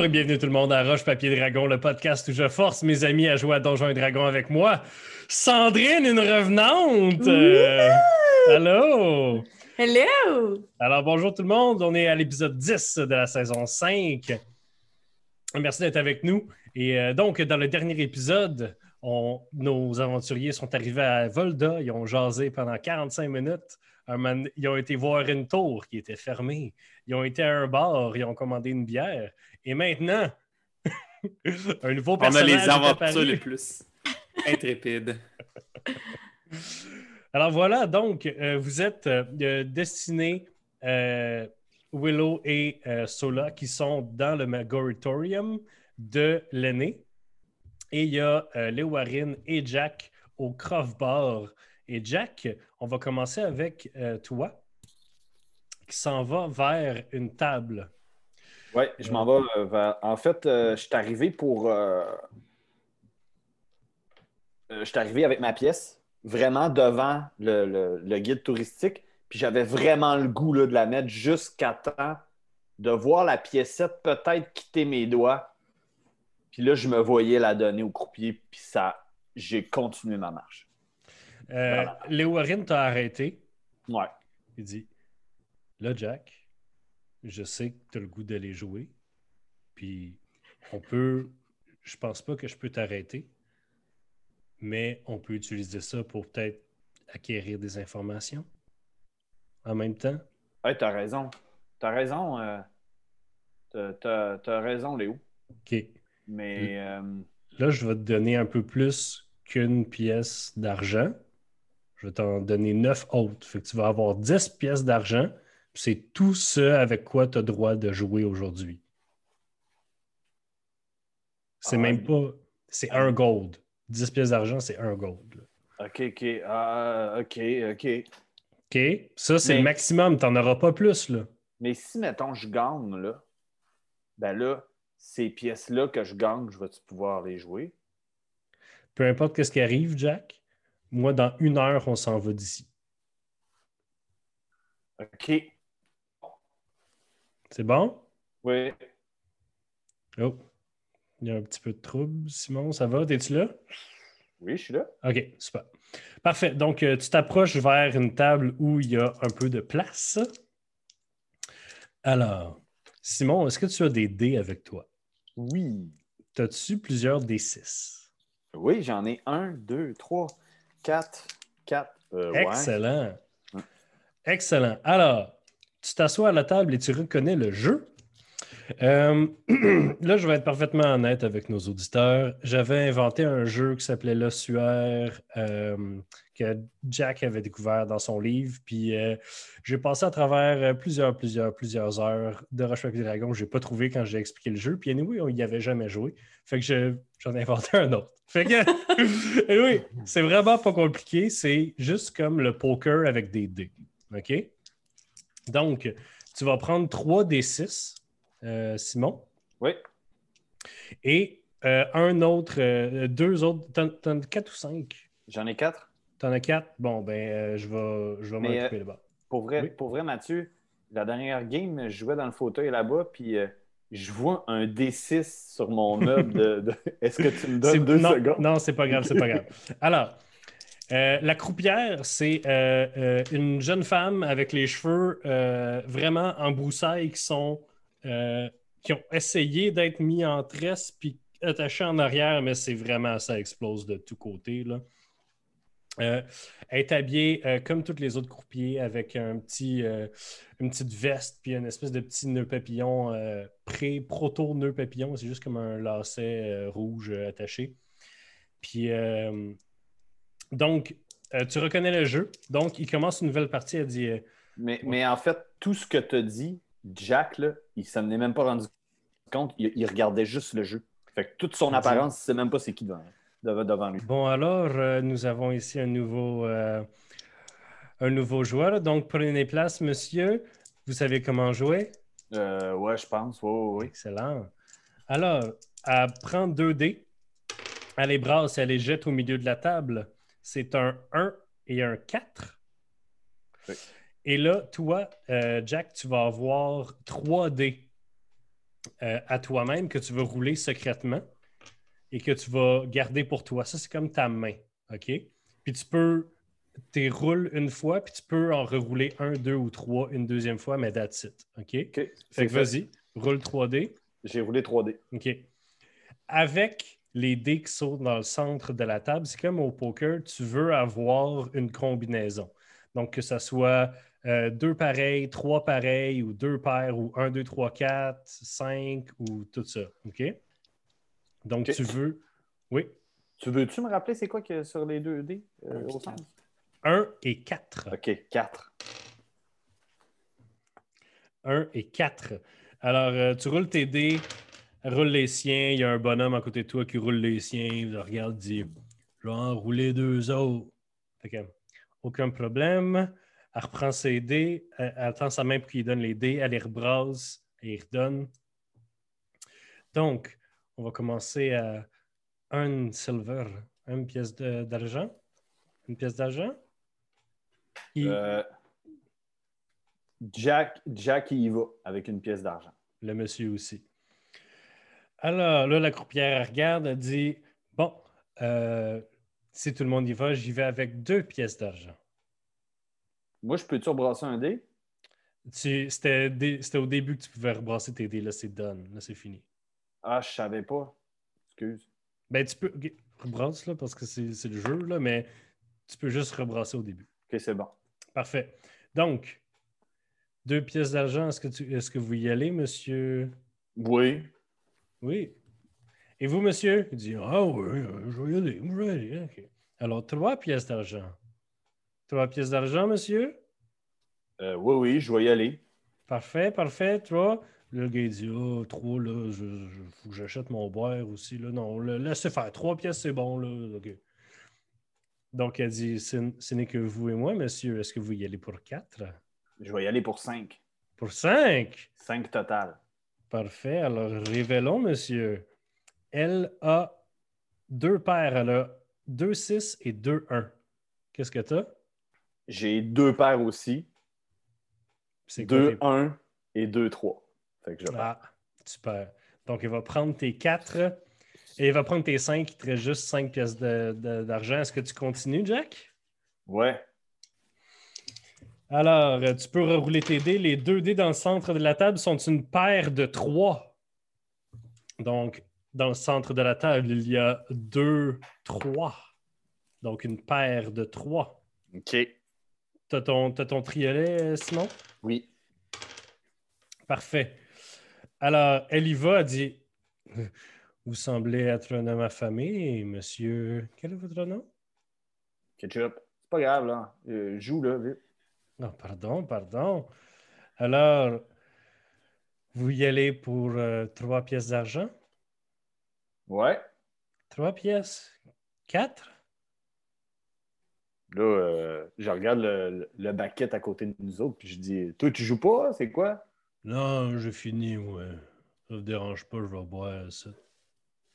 Bonjour et bienvenue tout le monde à Roche Papier Dragon, le podcast où je force mes amis à jouer à Donjons et Dragons avec moi. Sandrine, une revenante! Euh, allô! Hello! Alors bonjour tout le monde, on est à l'épisode 10 de la saison 5. Merci d'être avec nous. Et euh, donc, dans le dernier épisode, on- nos aventuriers sont arrivés à Volda, ils ont jasé pendant 45 minutes. Ils ont été voir une tour qui était fermée. Ils ont été à un bar, ils ont commandé une bière. Et maintenant, un nouveau On a personnage les aventures les plus intrépides. Alors voilà, donc, euh, vous êtes euh, destinés, euh, Willow et Sola, qui sont dans le Magoritorium de l'aîné. Et il y a Léowarine et Jack au Croft Bar. Et Jack, on va commencer avec toi, qui s'en va vers une table. Oui, je m'en vais euh, vers. En fait, euh, je suis arrivé pour. euh, euh, je suis arrivé avec ma pièce, vraiment devant le, le- le guide touristique. Puis j'avais vraiment le goût là, de la mettre jusqu'à temps de voir la piécette peut-être quitter mes doigts. Puis là, je me voyais la donner au croupier. Puis ça, j'ai continué ma marche. Euh, Voilà. Léowarine t'a arrêté. Ouais. Il dit Là, Jack, je sais que tu as le goût d'aller jouer. Puis on peut. Je pense pas que je peux t'arrêter. Mais on peut utiliser ça pour peut-être acquérir des informations en même temps. Ouais, t'as raison. T'as raison. euh, t'as- T'as t'as raison, Léo. OK. Mais. euh, Là, je vais te donner un peu plus qu'une pièce d'argent. Je vais t'en donner neuf autres. Fait que tu vas avoir 10 pièces d'argent. C'est tout ce avec quoi tu as droit de jouer aujourd'hui. C'est Ah, même pas. C'est un gold. 10 pièces d'argent, c'est un gold. là. OK, OK. Ah, OK, OK. OK? Ça, c'est Mais- le maximum. Tu n'en auras pas plus. Là. Mais si, mettons, je gagne, là, ben là, ces pièces-là que je gagne, je vais-tu pouvoir les jouer? Peu importe ce qui arrive, Jack, moi, dans une heure, on s'en va d'ici. OK. C'est bon? Oui. Oh. Il y a un petit peu de trouble. Simon, ça va? Es-tu là? Oui, je suis là. OK, super. Parfait. Donc, euh, tu t'approches vers une table où il y a un peu de place. Alors, Simon, est-ce que tu as des dés avec toi? Oui. As-tu plusieurs D6? Oui, j'en ai un, deux, trois, quatre, quatre. Euh. Excellent. Ouais. Excellent. Alors, tu t'assois à la table et tu reconnais le jeu. Euh, là, je vais être parfaitement honnête avec nos auditeurs. J'avais inventé un jeu qui s'appelait L'Ossuaire, euh, que Jack avait découvert dans son livre. Puis euh, j'ai passé à travers plusieurs, plusieurs, plusieurs heures de Roche Papier Dragon. Je n'ai pas trouvé quand j'ai expliqué le jeu. Puis anyway, on n'y avait jamais joué. Fait que je- j'en ai inventé un autre. Fait que, anyway, c'est vraiment pas compliqué. C'est juste comme le poker avec des dés. OK? Donc, tu vas prendre 3 des 6, Simon, Oui. et euh, un autre, euh, deux autres. T'en as 4 ou 5? J'en ai quatre. T'en as 4? Bon, ben, euh, je vais, je vais m'en occuper euh, là-bas. Pour vrai, Oui. pour vrai, Mathieu, la dernière game, je jouais dans le fauteuil là-bas, puis euh, je vois un D6 sur mon meuble. De, de- Est-ce que tu me donnes deux non, secondes? Non, c'est pas grave, c'est pas grave. Alors, euh, la croupière, c'est euh, euh, une jeune femme avec les cheveux vraiment en broussailles qui sont qui ont essayé d'être mis en tresse puis attachés en arrière, mais c'est vraiment ça explose de tous côtés. Là. Elle est habillée comme tous les autres croupiers avec un petit, une petite veste puis une espèce de petit nœud papillon pré-proto nœud papillon. C'est juste comme un lacet rouge attaché. Puis donc, euh, tu reconnais le jeu. Donc, il commence une nouvelle partie. Elle dit euh, Mais, mais en fait, tout ce que tu as dit, Jack, là, il s'en est même pas rendu compte. Il, il regardait juste le jeu. Fait que toute son apparence, il sait même pas c'est qui devant, devant, devant lui. Bon, alors, euh, nous avons ici un nouveau, un nouveau joueur. Donc, prenez place, monsieur. Vous savez comment jouer? Ouais, je pense. Oui. Excellent. Alors, elle prend deux dés, elle les brasse et elle les jette au milieu de la table. C'est un 1 et un 4. Oui. Et là, toi, euh, Jack, tu vas avoir 3 dés. euh, à toi-même que tu vas rouler secrètement et que tu vas garder pour toi. Ça, c'est comme ta main. OK? Puis tu peux. Tu roules une fois, puis tu peux en rerouler un, deux ou trois une deuxième fois, mais that's it. OK? Fait que vas-y, roule 3D. J'ai roulé 3D. OK. Avec les dés qui sont dans le centre de la table, c'est comme au poker, tu veux avoir une combinaison. Donc, que ce soit euh, deux pareils, trois pareils, ou deux paires, ou un, deux, trois, quatre, cinq, ou tout ça. OK? Donc, tu veux. Oui? Tu veux-tu me rappeler c'est quoi que sur les deux dés euh, au centre? 1 et 4. OK, 4. 1 et 4. Alors, euh, tu roules tes dés, roule les siens. Il y a un bonhomme à côté de toi qui roule les siens. Il le regarde, dit Je vais en rouler deux autres. Fait que, aucun problème. Elle reprend ses dés, elle, elle tend sa main pour qu'il donne les dés, elle les rebrasse et il redonne. Donc, on va commencer à un silver, une pièce d'argent. Une pièce d'argent. Euh, Jack, Jack, il y va avec une pièce d'argent. Le monsieur aussi. Alors, là, la croupière regarde, elle dit Bon, euh, si tout le monde y va, j'y vais avec deux pièces d'argent. Moi, je peux-tu rebrasser un dé? C'était dé- au début que tu pouvais rebrasser tes dés. Là, c'est done. Là, c'est fini. Ah, je savais pas. Excuse. Ben, tu peux. ok, rebrasse, là, parce que c'est le jeu, là, mais tu peux juste rebrasser au début. OK, c'est bon. Parfait. Donc, deux pièces d'argent, est-ce que, tu- est-ce que vous y allez, monsieur? Oui. Oui. Et vous, monsieur? Il dit Ah oui, euh, je vais y aller, je vais y aller. OK. Alors, trois pièces d'argent. Trois pièces d'argent, monsieur? Euh, oui, oui, je vais y aller. Parfait, parfait. Trois. Là, le gars, dit Ah, trois, là, je, je- faut que j'achète mon boire aussi. Là. Non, le- laissez faire. Trois pièces, c'est bon, là. OK. Donc, elle dit Ce n'est que vous et moi, monsieur. Est-ce que vous y allez pour quatre? Je vais y aller pour 5. Pour cinq? 5 total. Parfait. Alors, révélons, monsieur. Elle a deux paires. Elle a deux 6 et deux 1. Qu'est-ce que tu as? J'ai deux paires aussi. C'est quoi 2, tes- 1 et 2, 3. Fait que je perds. Ah, super. Donc, il va prendre tes 4 et il va prendre tes 5. Il te reste juste 5 pièces d'argent. Est-ce que tu continues, Jack? Ouais. Alors, euh, tu peux rerouler tes dés. Les deux dés dans le centre de la table sont une paire de 3. Donc, dans le centre de la table, il y a deux 3. Donc, une paire de 3. OK. T'as ton, ton triolet, euh, Simon? Oui. Parfait. Alors, elle y va, elle dit Vous semblez être un homme affamé, monsieur. Quel est votre nom? Ketchup. C'est pas grave, là. Euh, joue, là, vite. Non, pardon, pardon. Alors, vous y allez pour euh, trois pièces d'argent? Ouais. Trois pièces? Quatre? Là, euh, je regarde le, le, baquette à côté de nous autres, puis je dis Toi, tu joues pas C'est quoi Non, j'ai fini, moi. Ça ne dérange pas, je vais boire ça.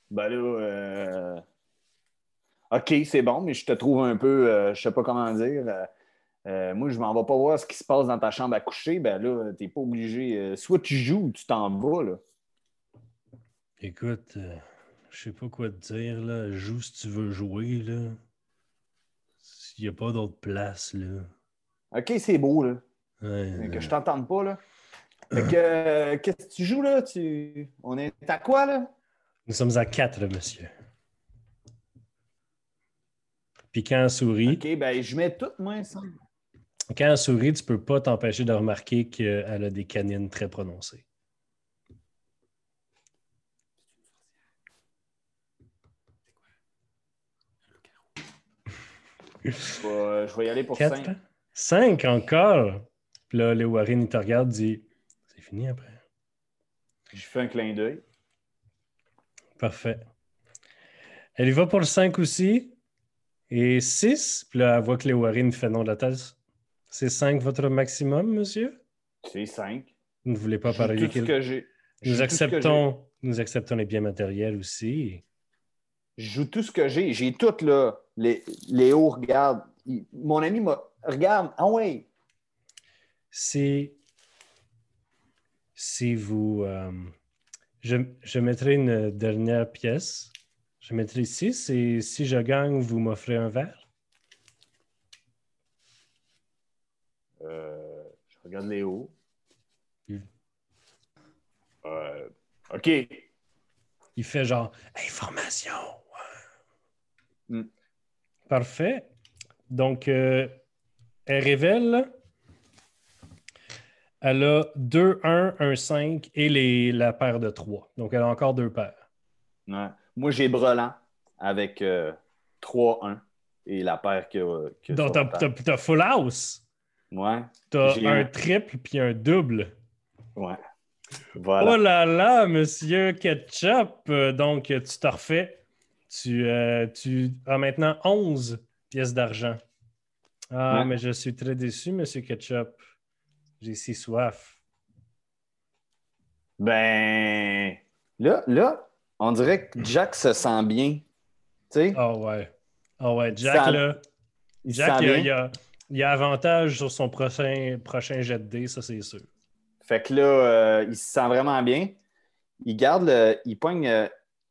Ben là, euh, OK, c'est bon, mais je te trouve un peu, euh, je sais pas comment dire. Euh, moi, je m'en vais pas voir ce qui se passe dans ta chambre à coucher. Ben là, t'es pas obligé. euh, soit tu joues ou tu t'en vas, là. Écoute, euh, je sais pas quoi te dire, là. Joue si tu veux jouer, là. S'il n'y a pas d'autre place, là. OK, c'est beau, là. Ouais, que je t'entende pas, là. Fait que, euh, qu'est-ce que tu joues, là? Tu... On est à quoi, là? Nous sommes à quatre, monsieur. Puis quand sourit, OK, ben je mets tout, moi, ça. Quand elle sourit, tu peux pas t'empêcher de remarquer qu'elle a des canines très prononcées. Je vais, je vais y aller pour Quatre? 5. Cinq encore! Puis là, Léo Warren, il te regarde, dit C'est fini après. Je fais un clin d'œil. Parfait. Elle y va pour le 5 aussi. Et 6. Puis là, elle voit que Léo Warren fait non de la thèse. C'est 5 votre maximum, monsieur? C'est 5. Vous ne voulez pas parier tout ce que j'ai. Nous joue tout ce que j'ai. acceptons, nous acceptons les biens matériels aussi. Je joue tout ce que j'ai. J'ai tout, là. Les, Léo, regarde. Il- mon ami m'a. Regarde. Ah ouais. Si, si vous, euh, Je, je mettrai une dernière pièce. Je mettrai 6 et si je gagne, vous m'offrez un verre? Je regarde Léo. Mm. Euh, OK. Il fait genre information. Mm. Parfait. Donc, euh, elle révèle. Elle a 2, 1, 1, 5 et les, la paire de 3. Donc, elle a encore deux paires. Ouais. Moi, j'ai Brelan avec euh, 3-1 et la paire que. que Donc, t'as full house. Ouais. T'as un triple puis un double. Ouais. Voilà. Oh là là, monsieur Ketchup. Donc, tu te refais. Tu, euh, tu as maintenant 11 pièces d'argent. Ah, Ouais. mais je suis très déçu, monsieur Ketchup. J'ai si soif. Ben. Là, là, on dirait que Jack se sent bien. Tu sais? Ah ouais. Ah ouais, Jack, Ça- là. Jack, il a, il a- il a avantage sur son prochain, prochain jet de dés, ça, c'est sûr. Fait que là, euh, il se sent vraiment bien. Il garde le. Il pogne euh,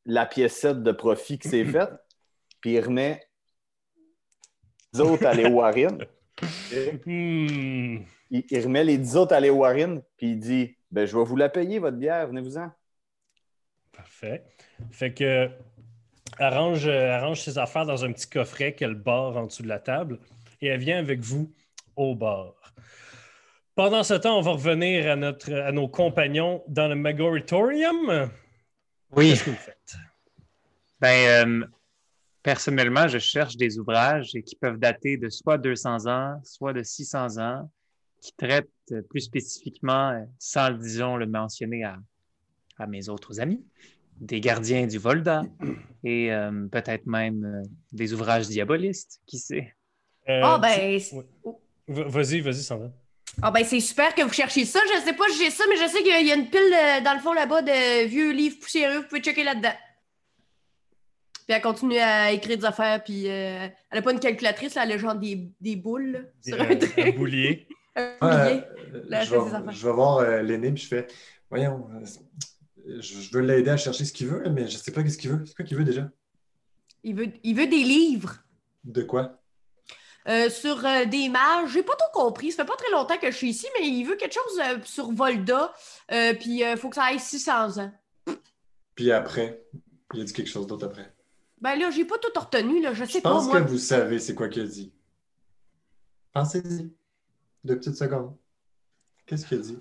la piécette de profit qui s'est faite, puis il remet les autres à les Warren. Hmm. Il, il remet les 10 autres à les Warren, puis il dit ben, Je vais vous la payer, votre bière, venez-vous-en. Parfait. Fait que arrange, euh, arrange ses affaires dans un petit coffret qu'elle barre en dessous de la table et elle vient avec vous au bar. Pendant ce temps, on va revenir à, notre, à nos compagnons dans le Magoritorium. Oui, Qu'est-ce que vous faites? ben, euh, personnellement, je cherche des ouvrages qui peuvent dater de soit 200 ans, soit de 600 ans, qui traitent plus spécifiquement, euh, sans, disons, le mentionner à, à mes autres amis, des gardiens du Volda et euh, peut-être même euh, des ouvrages diabolistes, qui sait? Euh, Ah, tu- ben, Vas-y, vas-y, Sandra. ah, ben, c'est super que vous cherchiez ça. Je sais pas si j'ai ça, mais je sais qu'il y a une pile euh, dans le fond là-bas de vieux livres poussiéreux. Vous pouvez checker là-dedans. Puis elle continue à écrire des affaires, puis euh, elle a pas une calculatrice, là, elle a genre des, des boules là, sur Euh, un truc. un boulier. un boulier. euh, Là, je, des vais, affaires. je vais voir euh, l'aîné, puis je fais Voyons, euh, je, je veux l'aider à chercher ce qu'il veut, mais je sais pas ce qu'il veut. C'est quoi qu'il veut déjà? Il veut, il veut des livres. De quoi? Euh, sur euh, des mages. J'ai pas tout compris. Ça fait pas très longtemps que je suis ici, mais il veut quelque chose euh, sur Volda. Euh, puis il faut que ça aille 600 ans. Puis après, il a dit quelque chose d'autre après. Ben là, j'ai pas tout retenu, là. Je sais Je pas, pense moi. que vous savez c'est quoi qu'il a dit. Pensez-y. Deux petites secondes. Qu'est-ce qu'il a dit?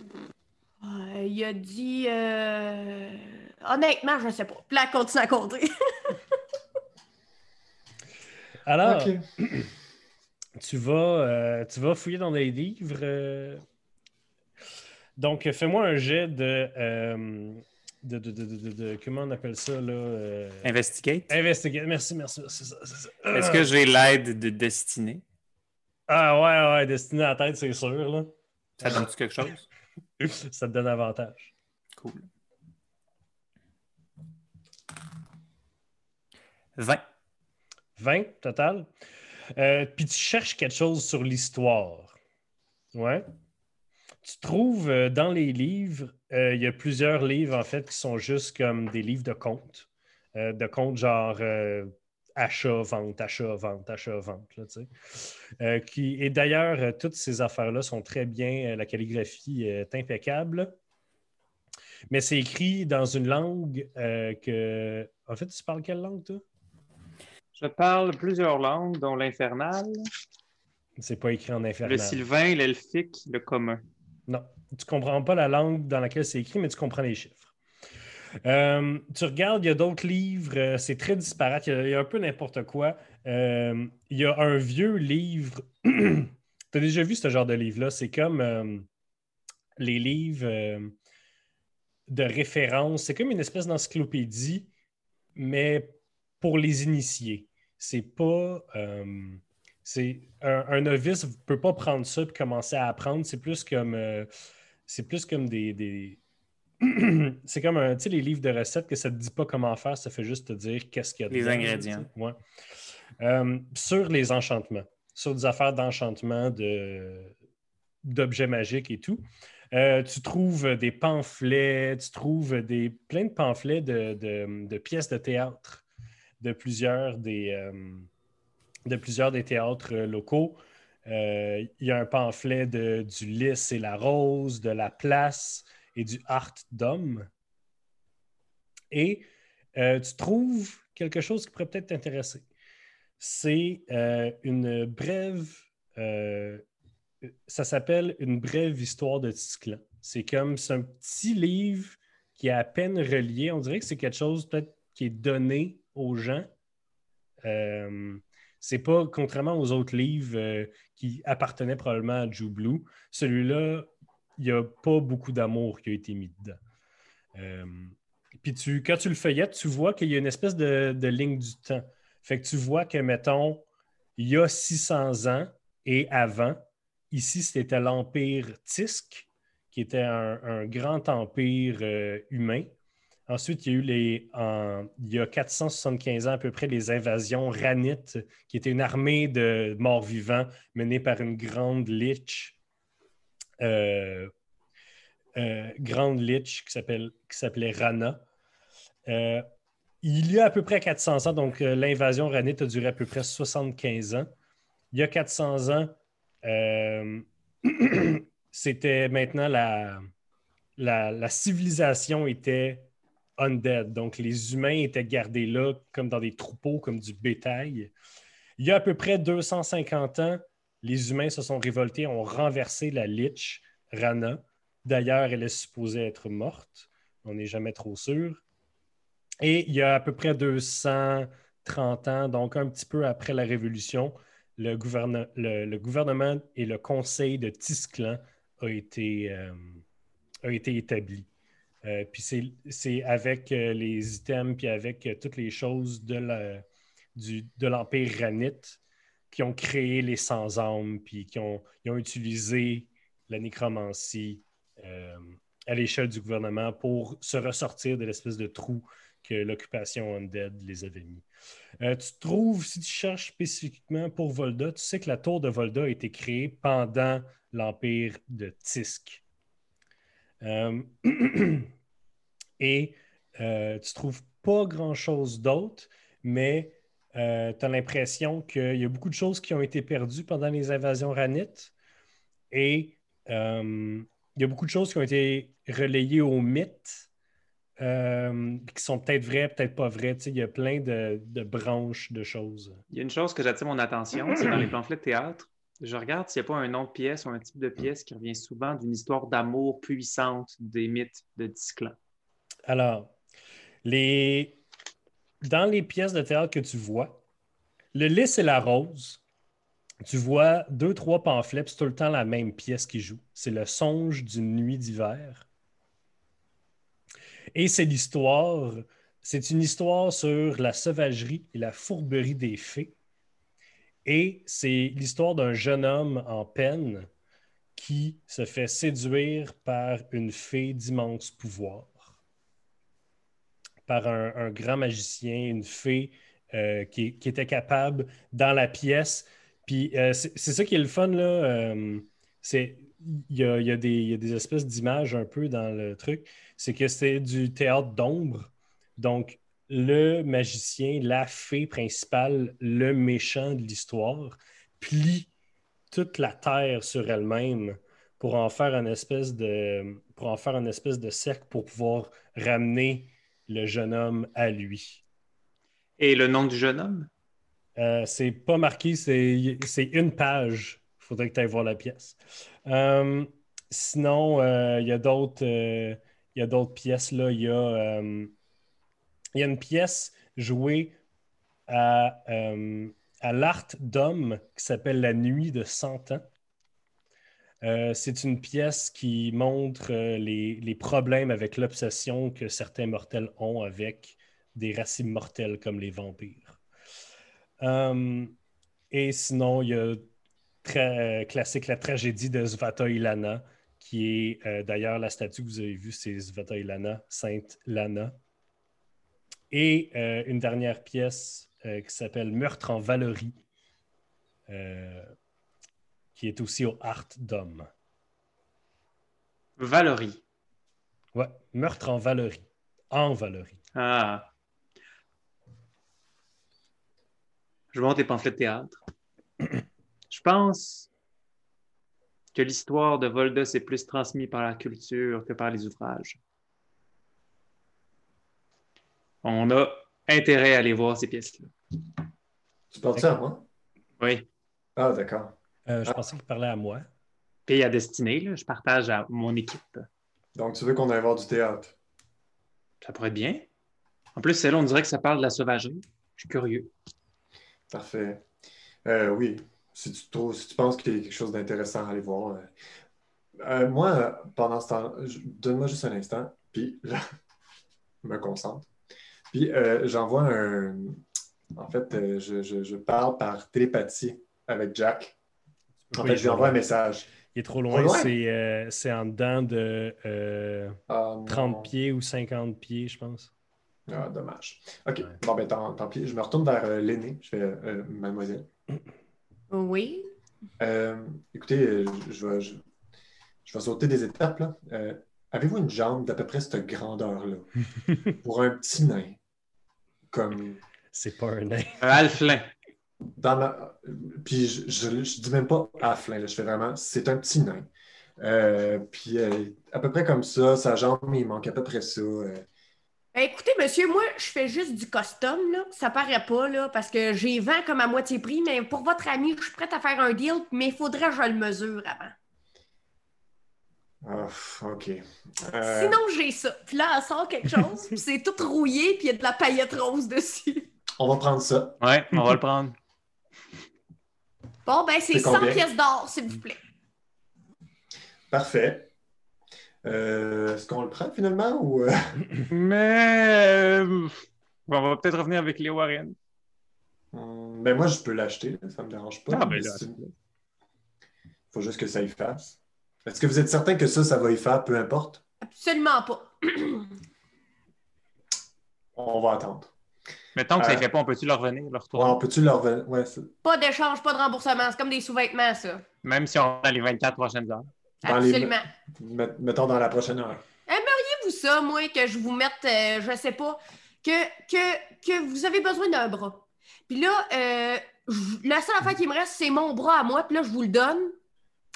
Euh, il a dit. euh, Honnêtement, je sais pas. Puis là, continue à compter. Alors, Ok. Tu, vas, euh, tu vas fouiller dans les livres. euh. Donc, fais-moi un jet de, euh, de, de, de- de- Comment on appelle ça, là? Investigate. Investigate. Merci, merci. Est-ce que j'ai l'aide de destinée? Ah ouais, ouais, destiné à la tête, c'est sûr, là. Ça donne-tu quelque chose? ça te donne avantage. Cool. 20. 20 total. Euh, puis tu cherches quelque chose sur l'histoire. Ouais. Tu trouves euh, dans les livres, euh, il y a plusieurs livres en fait qui sont juste comme des livres de contes. De contes genre achat, vente, achat, vente, achat, vente. Qui, et d'ailleurs, toutes ces affaires-là sont très bien. la calligraphie est impeccable. Mais c'est écrit dans une langue que. En fait, tu parles quelle langue, toi? Je parle plusieurs langues, dont l'infernal, C'est pas écrit en infernal. le sylvain, l'elfique, le commun. Non, tu comprends pas la langue dans laquelle c'est écrit, mais tu comprends les chiffres. Euh, tu regardes, il y a d'autres livres, euh, c'est très disparate, il y a, il y a un peu n'importe quoi. Euh, il y a un vieux livre. tu as déjà vu ce genre de livre-là? C'est comme euh, les livres de référence. C'est comme une espèce d'encyclopédie, mais pour les initiés. C'est pas. euh, c'est un, un novice ne peut pas prendre ça et commencer à apprendre. C'est plus comme euh, c'est plus comme des. des- c'est comme un, tu sais, les livres de recettes que ça ne te dit pas comment faire, ça fait juste te dire qu'est-ce qu'il y a Les dedans, ingrédients. Ouais. Euh, sur les enchantements, sur des affaires d'enchantement, de, d'objets magiques et tout. Euh, tu trouves des pamphlets, tu trouves des, plein de pamphlets de, de- de pièces de théâtre de plusieurs des, euh, de plusieurs des théâtres locaux. Euh, Il y a un pamphlet de, du Lys et la Rose, de la Place et du Art d'Homme. Et euh, tu trouves quelque chose qui pourrait peut-être t'intéresser. C'est une brève. ça s'appelle Une brève histoire de Tisclan. C'est comme un petit livre qui est à peine relié. On dirait que c'est quelque chose peut-être qui est donné aux gens. Euh, c'est pas, contrairement aux autres livres euh, qui appartenaient probablement à Jew Blue, celui-là, il n'y a pas beaucoup d'amour qui a été mis dedans. Euh, puis tu, quand tu le feuillettes, tu vois qu'il y a une espèce de, ligne du temps. Fait que tu vois que, mettons, il y a 600 ans et avant, ici, c'était l'Empire Tisk, qui était un, grand empire humain. Ensuite, il y a eu les, il y a 475 ans à peu près les invasions ranites, qui était une armée de morts-vivants menée par une grande lich, euh, euh, grande lich qui s'appelait Rana. Euh, il y a à peu près 400 ans, donc l'invasion ranite a duré à peu près 75 ans. Il y a 400 ans, c'était maintenant la civilisation était undead. Donc, les humains étaient gardés là comme dans des troupeaux, comme du bétail. Il y a à peu près 250 ans, les humains se sont révoltés, ont renversé la Lich, Rana. D'ailleurs, elle est supposée être morte. On n'est jamais trop sûr. Et il y a à peu près 230 ans, donc un petit peu après la Révolution, le, gouverne- le- le gouvernement et le conseil de Tisclan a été, euh, a été établi. Euh, puis c'est- avec euh, les items, puis avec euh, toutes les choses de du- de l'Empire Ranite qui ont créé les sans-âmes, puis qui ont, ils ont utilisé la nécromancie à l'échelle du gouvernement pour se ressortir de l'espèce de trou que l'occupation Undead les avait mis. Tu trouves, si tu cherches spécifiquement pour Volda, tu sais que la tour de Volda a été créée pendant l'Empire de Tisk. Euh, et euh, tu trouves pas grand-chose d'autre, mais tu as l'impression qu'il y a beaucoup de choses qui ont été perdues pendant les invasions ranites. Et euh, il y a beaucoup de choses qui ont été relayées au mythe, euh, qui sont peut-être vraies, peut-être pas vraies. Tu il y a plein de, de branches de choses. Il y a une chose que j'attire mon attention, c'est dans les pamphlets de théâtre. Je regarde s'il n'y a pas un nom de pièce ou un type de pièce qui revient souvent d'une histoire d'amour puissante des mythes de Tisclan. Alors, dans les pièces de théâtre que tu vois, le lys et la rose, tu vois deux, trois pamphlets, c'est tout le temps la même pièce qui joue. C'est le songe d'une nuit d'hiver. Et c'est l'histoire, c'est une histoire sur la sauvagerie et la fourberie des fées. Et c'est l'histoire d'un jeune homme en peine qui se fait séduire par une fée d'immense pouvoir par un, grand magicien, une fée euh, qui, était capable dans la pièce. Puis euh, c'est ça qui est le fun, là. euh, il y a, y a des espèces d'images un peu dans le truc. C'est que c'est du théâtre d'ombre. Donc, le magicien, la fée principale, le méchant de l'histoire, plie toute la terre sur elle-même pour en faire une espèce de pour en faire une espèce de cercle pour pouvoir ramener le jeune homme à lui. Et le nom du jeune homme? Euh, c'est pas marqué, c'est une page. Il faudrait que tu ailles voir la pièce. Euh, sinon, euh, il y a d'autres euh, y a d'autres pièces. Là. Il, y a, il y a une pièce jouée à, euh, à l'Art d'Homme qui s'appelle La Nuit de 100 ans. Euh, c'est une pièce qui montre euh, les, problèmes avec l'obsession que certains mortels ont avec des racines mortelles comme les vampires. Et sinon, il y a très classique la tragédie de Svata Ilana, qui est d'ailleurs la statue que vous avez vue, c'est Svata Ilana, Sainte Lana. Et euh, une dernière pièce euh, qui s'appelle Meurtre en Valerie, euh, qui est aussi au Art d'Homme. Valerie. Ouais, meurtre en Valerie. En Valerie. Ah. Je monte les pamphlets de théâtre. Je pense que l'histoire de Voldos est plus transmise par la culture que par les ouvrages. On a intérêt à aller voir ces pièces-là. Tu parles ça à moi? Oui. Ah, d'accord. Euh, je pensais qu'il parlait à moi. Pays à destinée, là, je partage à mon équipe. Donc, tu veux qu'on aille voir du théâtre? Ça pourrait être bien. En plus, celle-là, on dirait que ça parle de la sauvagerie. Je suis curieux. Parfait. Euh, oui, si tu, trouves, si tu penses qu'il y a quelque chose d'intéressant à aller voir. euh. Euh, moi, pendant ce temps, je- donne-moi juste un instant, puis là, je me concentre. Puis euh, j'envoie un. En fait, euh, je, je- je parle par télépathie avec Jack. En Oui, fait, je lui envoie un message. Il est trop loin. loin? C'est euh, c'est en dedans de euh, Ah, non. 30 pieds ou 50 pieds, je pense. Ah, dommage. OK. Ouais. Bon, ben tant, tant pis. Je me retourne vers euh, l'aîné. Je fais euh, Mademoiselle. Oui. Euh, écoutez, je, vais, je, je vais sauter des étapes. là. Euh, Avez-vous une jambe d'à peu près cette grandeur-là? Pour un petit nain? Comme C'est pas un nain. Un halflin. dans ma. Puis je, je, je dis même pas afflin, là, je fais vraiment. C'est un petit nain. Euh, puis euh, à peu près comme ça, sa jambe, il manque à peu près ça. euh. Ben, écoutez, monsieur, moi, je fais juste du custom, là. Ça paraît pas, là, parce que j'ai vent comme à moitié prix, mais pour votre ami, je suis prête à faire un deal, mais il faudrait que je le mesure avant. Ah, OK. Euh, Sinon, j'ai ça. Puis là, elle sort quelque chose, puis c'est tout rouillé, puis il y a de la paillette rose dessus. on va prendre ça. Ouais, on va le prendre. Bon, ben, c'est C'est 100 combien? pièces d'or, s'il vous plaît. Parfait. Euh, Est-ce qu'on le prend finalement ou. euh, Mais euh, on va peut-être revenir avec les Warren. hum, Ben moi, je peux l'acheter, ça ne me dérange pas. Ah, ben là, faut juste que ça y fasse. Est-ce que vous êtes certain que ça, ça va y faire, peu importe? Absolument pas. On va attendre. Mais tant que ça ne Euh, fait pas, on peut-tu leur revenir, leur Ouais, retour? on peut-tu leur revenir? Ouais, Pas d'échange, pas de remboursement. C'est comme des sous-vêtements, ça. Même si on a les 24 prochaines heures. Dans Absolument. met- mettons dans la prochaine heure. vous ça, moi, que je vous mette, euh, je sais pas, que, que, que vous avez besoin d'un bras. Puis là, euh, la seule affaire qui me reste, c'est mon bras à moi, puis là, je vous le donne.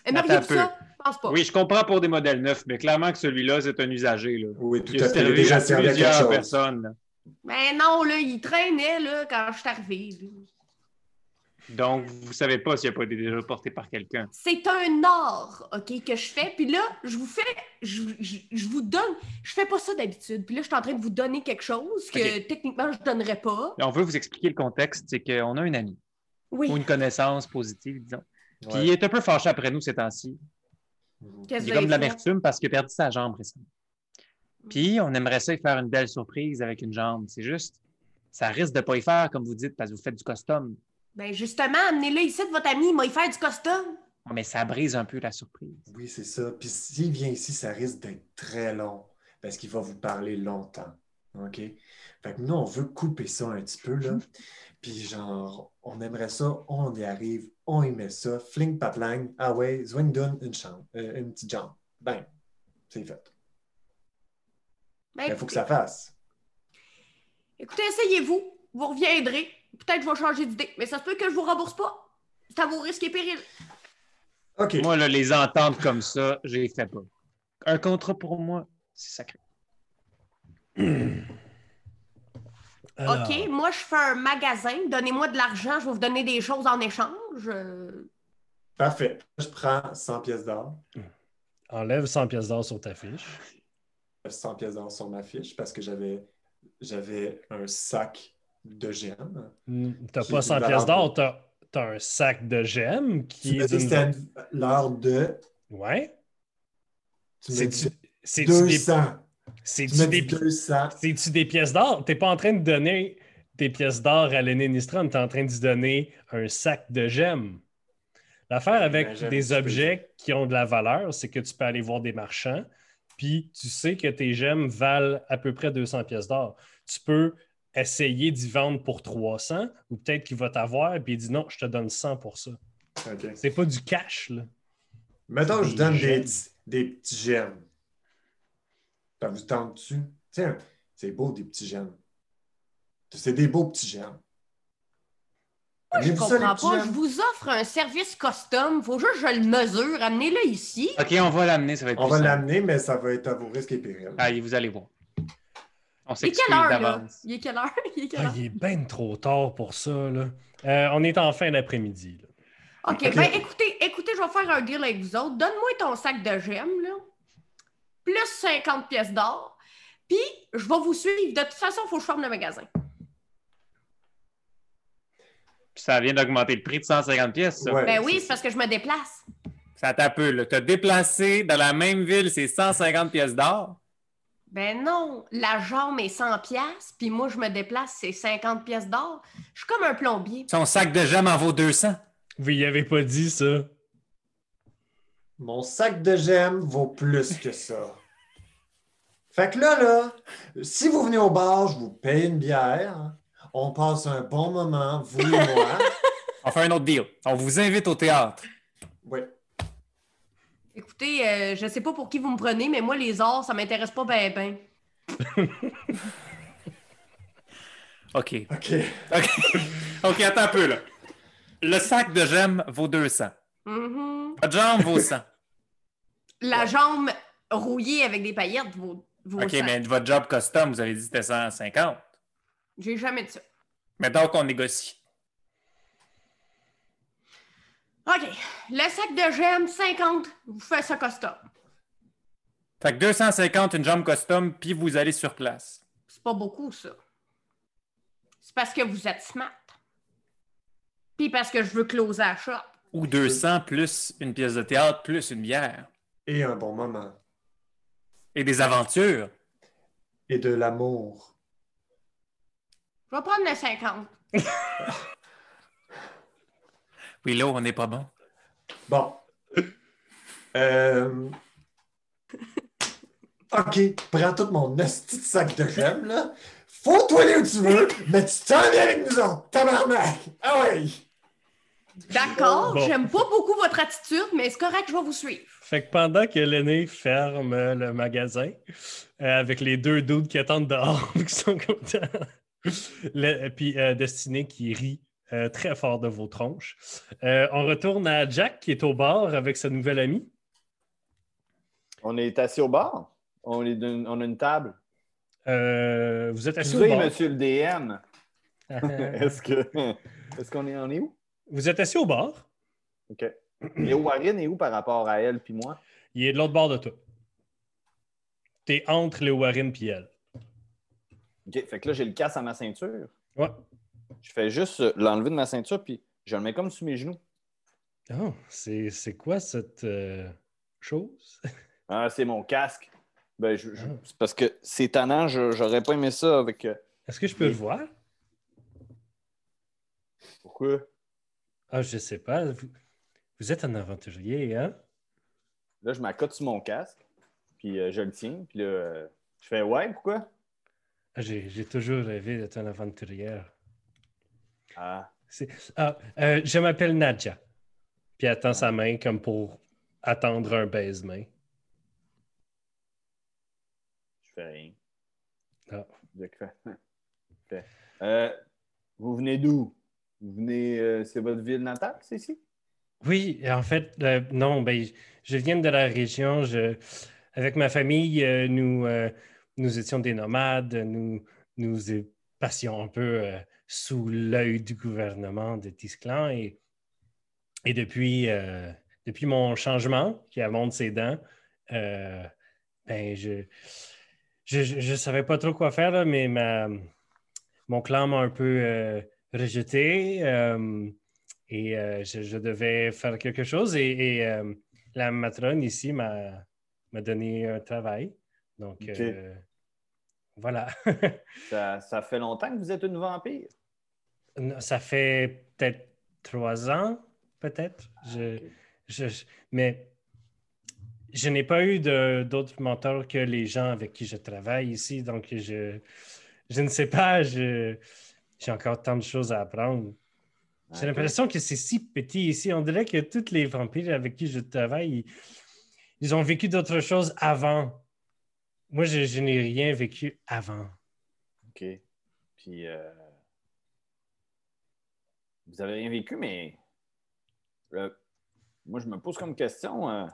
Aimeriez-vous Attends un ça? Je pense pas. Oui, je comprends pour des modèles neufs, mais clairement que celui-là, c'est un usager. Là. Oui, tout à fait. Il a servi déjà à servi à plusieurs personnes. là. Mais non, là, il traînait, là, quand je suis arrivée. Donc, vous ne savez pas s'il n'a pas été déjà porté par quelqu'un. C'est un art, OK, que je fais. Puis là, je vous fais, je, je- je vous donne, je fais pas ça d'habitude. Puis là, je suis en train de vous donner quelque chose que techniquement, je donnerais pas. On veut vous expliquer le contexte, c'est qu'on a un ami Oui. ou une connaissance positive, disons. Puis il est un peu fâché après nous ces temps-ci. Qu'est-ce Il que a comme de l'amertume parce qu'il a perdu sa jambe récemment. Puis on aimerait ça y faire une belle surprise avec une jambe. C'est juste, ça risque de ne pas y faire, comme vous dites, parce que vous faites du custom. Ben justement, amenez-le ici de votre ami, il m'a y faire du custom. Mais ça brise un peu la surprise. Oui, c'est ça. Puis s'il vient ici, ça risque d'être très long parce qu'il va vous parler longtemps. OK? Fait que nous, on veut couper ça un petit peu, là. Puis genre, on aimerait ça, on y arrive, on y met ça, fling patlang, ah ouais, Zwingdon, une chambre, euh, une petite jambe. Bang! C'est fait. Ben, Il faut que ça fasse. Écoutez, essayez-vous. Vous reviendrez. Peut-être que je vais changer d'idée, mais ça se peut que je vous rembourse pas. C'est à vos risques et périls. OK. Moi, là, les entendre comme ça, je les fais pas. Un contrat pour moi, c'est sacré. Alors, OK, moi, je fais un magasin. Donnez-moi de l'argent, je vais vous donner des choses en échange. Parfait. Je prends 100 pièces d'or, Enlève 100 pièces d'or sur ta fiche. 100 pièces d'or sur ma fiche parce que j'avais j'avais un sac de gemmes. Hmm, T'as C'est pas une 100 valeur pièces d'or, t'as t'as un sac de gemmes qui est dit que d'une... c'était une- l'heure de... Ouais. Tu m'as C'est-tu dit c'est-tu des... 200. Tu C'est-tu des... dit 200. C'est-tu des pièces d'or? T'es pas en train de donner des pièces d'or à l'aîné Nistron, t'es en train de lui donner un sac de gemmes. L'affaire avec Ben, des objets qui ont de la valeur, c'est que tu peux aller voir des marchands, puis tu sais que tes gemmes valent à peu près 200 pièces d'or. Tu peux essayer d'y vendre pour 300, ou peut-être qu'il va t'avoir, puis il dit non, je te donne 100 pour ça. OK. C'est pas du cash, là. Mettons, je donne des, des petits gemmes. Ça vous tente dessus? Tiens, c'est beau des petits gemmes. C'est des beaux petits gemmes. Moi, je ça, comprends petits pas. Je vous offre un service custom. Faut juste que je le mesure. Amenez-le ici. OK, on va l'amener, ça va être On va l'amener, mais ça va être à vos risques et périls. Allez, vous allez voir. On Il est s'excuse quelle heure, là? Il est quelle heure? Il est quelle Ah, heure? il est bien trop tard pour ça. Là. Euh, on est en fin d'après-midi. OK, ben écoutez, écoutez, je vais faire un deal avec vous autres. Donne-moi ton sac de gemmes, là. Plus 50 pièces d'or. Puis, je vais vous suivre. De toute façon, il faut que je ferme le magasin. Puis ça vient d'augmenter le prix de 150 pièces, ça. Ouais. Ben oui, c'est parce que je me déplace. Ça t'a peu, là. T'as déplacé dans la même ville, c'est 150 pièces d'or. Ben non, la jambe est 100 pièces, puis moi, je me déplace, c'est 50 pièces d'or. Je suis comme un plombier. Son sac de gemmes en vaut 200. Vous y avez pas dit ça. Mon sac de gemmes vaut plus que ça. Fait que là, là, si vous venez au bar, je vous paye une bière. On passe un bon moment, vous et moi. On fait un autre deal. On vous invite au théâtre. Oui. Écoutez, euh, je sais pas pour qui vous me prenez, mais moi, les arts, ça m'intéresse pas ben ben. OK. OK. OK. OK, attends un peu, là. Le sac de gemmes vaut 200. Mhm. Votre jambe vaut 100. La jambe rouillée avec des paillettes vaut, vaut OK, 100. mais votre job custom, vous avez dit que c'était 150. J'ai jamais dit ça. Mais donc, on négocie. OK. Le sac de gemmes, 50, vous faites ça custom. Fait que 250, une jambe custom, puis vous allez sur place. C'est pas beaucoup, ça. C'est parce que vous êtes smart. Puis parce que je veux closer la shop. Ou 200 plus une pièce de théâtre, plus une bière. Et un bon moment. Et des aventures. Et de l'amour. Je vais prendre le 50. Oui, là, on n'est pas bon. Bon. Euh... OK, prends tout mon petit sac de gemmes, là. Faut-toi aller où tu veux, mais tu t'en viens avec nous autres, tabarnak! Ah ouais! D'accord, Bon. j'aime pas beaucoup votre attitude, mais c'est correct, je vais vous suivre. Fait que pendant que l'aîné ferme le magasin, euh, avec les deux doutes qui attendent dehors, qui sont contents, le- puis euh, Destiné qui rit euh, très fort de vos tronches, euh, on retourne à Jack qui est au bar avec sa nouvelle amie. On est assis au bar? On, est d'une- on a une table? Vous êtes assis au bar. monsieur le DM. Est-ce qu'on est, on est où? vous êtes assis au bar. OK. Et Warren est où par rapport à elle puis moi? Il est de l'autre bord de toi. T'es entre les Warren et elle. OK. Fait que là, j'ai le casse à ma ceinture. Ouais. Je fais juste euh, l'enlever de ma ceinture puis je le mets comme sous mes genoux. Oh, c'est quoi cette euh, chose? Ah, c'est mon casque. Ben, je- je- Ah. c'est parce que c'est tannant, j'aurais pas aimé ça avec. euh, Est-ce que je peux le voir? Pourquoi? Ah, je sais pas. Vous, vous êtes un aventurier, hein? Là, je m'accote sur mon casque, puis euh, je le tiens, puis là, euh, je fais ouais, pourquoi? Ah, J'ai toujours rêvé d'être un aventurière. Ah, Ah, euh, je m'appelle Nadja. Puis elle tend sa main comme pour attendre un baise-main. je fais rien. Ah. Je vous venez d'où? Vous venez, c'est votre ville natale, c'est ici? Oui, en fait, euh, non, ben, je viens de la région. Je, avec ma famille, euh, nous, euh, nous étions des nomades. Nous, nous passions un peu sous l'œil du gouvernement de Tisclan. Et, depuis, mon changement, qui avance ses dents, ben, je je savais pas trop quoi faire, mais ma, mon clan m'a un peu rejeté. Et euh, je, je devais faire quelque chose et, et, euh, la matrone ici m'a donné un travail. Donc, euh, voilà. Ça, ça fait longtemps que vous êtes une vampire? Ça fait peut-être trois ans, peut-être. Je, ok. je- je- mais je n'ai pas eu d'autres mentors que les gens avec qui je travaille ici. Donc, je, je ne sais pas. je- J'ai encore tant de choses à apprendre. J'ai l'impression que c'est si petit ici. On dirait que tous les vampires avec qui je travaille, ils, ils ont vécu d'autres choses avant. Moi, je, je n'ai rien vécu avant. OK. Puis, euh, vous avez rien vécu, mais euh, moi, je me pose comme question. euh,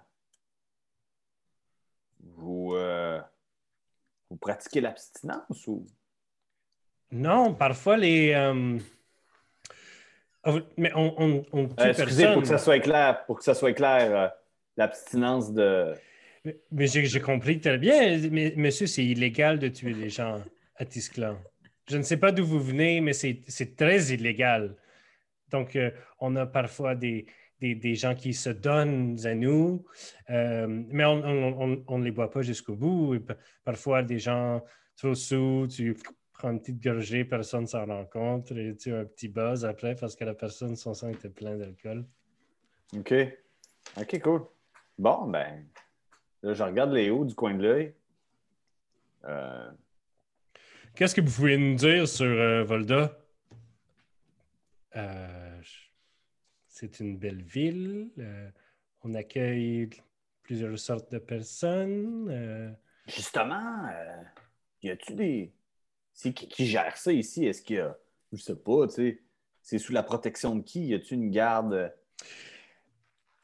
vous, euh, vous pratiquez l'abstinence ou? Non, parfois les. Oh, Mais on, on, on tue Euh, excusez, personne. pour que ça soit clair, pour que ça soit clair, euh, l'abstinence de. Mais- Mais j'ai compris très bien. Mais, monsieur, c'est illégal de tuer les gens à Tisclan. Je ne sais pas d'où vous venez, mais c'est très illégal. Donc, euh, on a parfois des, des, des gens qui se donnent à nous, mais on ne les voit pas jusqu'au bout. Et parfois, des gens trop sous, tu prends une petite gorgée, personne ne s'en rend compte, et tu as un petit buzz après parce que la personne, son sang était plein d'alcool. OK. OK, cool. Bon, ben, là, je regarde les hauts du coin de l'œil. Euh, Qu'est-ce que vous pouvez nous dire sur euh, Volda? Euh, c'est une belle ville. euh, on accueille plusieurs sortes de personnes. justement, y a-tu des. Qui gère ça ici? Est-ce qu'il y a. Je sais pas, tu sais. C'est sous la protection de qui? Y a-tu une garde?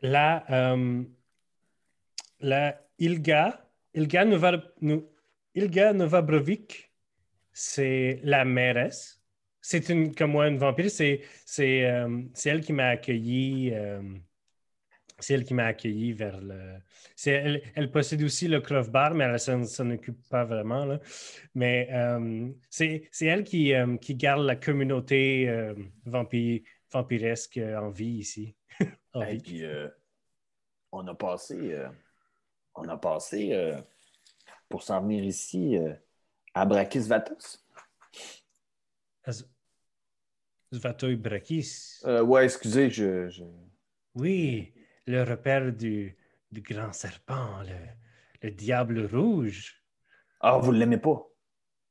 la, euh, la Ilga, Ilga, Novabrovic, c'est la mairesse. C'est une, comme moi, une vampire. C'est, euh, elle qui m'a accueilli. euh, c'est elle qui m'a accueilli vers le. elle, elle possède aussi le Clove Bar, mais elle ne s'en, occupe pas vraiment. là. Mais euh, c'est, elle qui, euh, qui garde la communauté euh, vampi- vampiresque en vie ici. En vie. puis, on a passé. on a passé pour s'en venir ici à Brakis Vatos. Svatoy Brakis. Ouais, excusez, je. je- Oui, le repère du, du grand serpent, le, le diable rouge. Ah, vous ne l'aimez pas?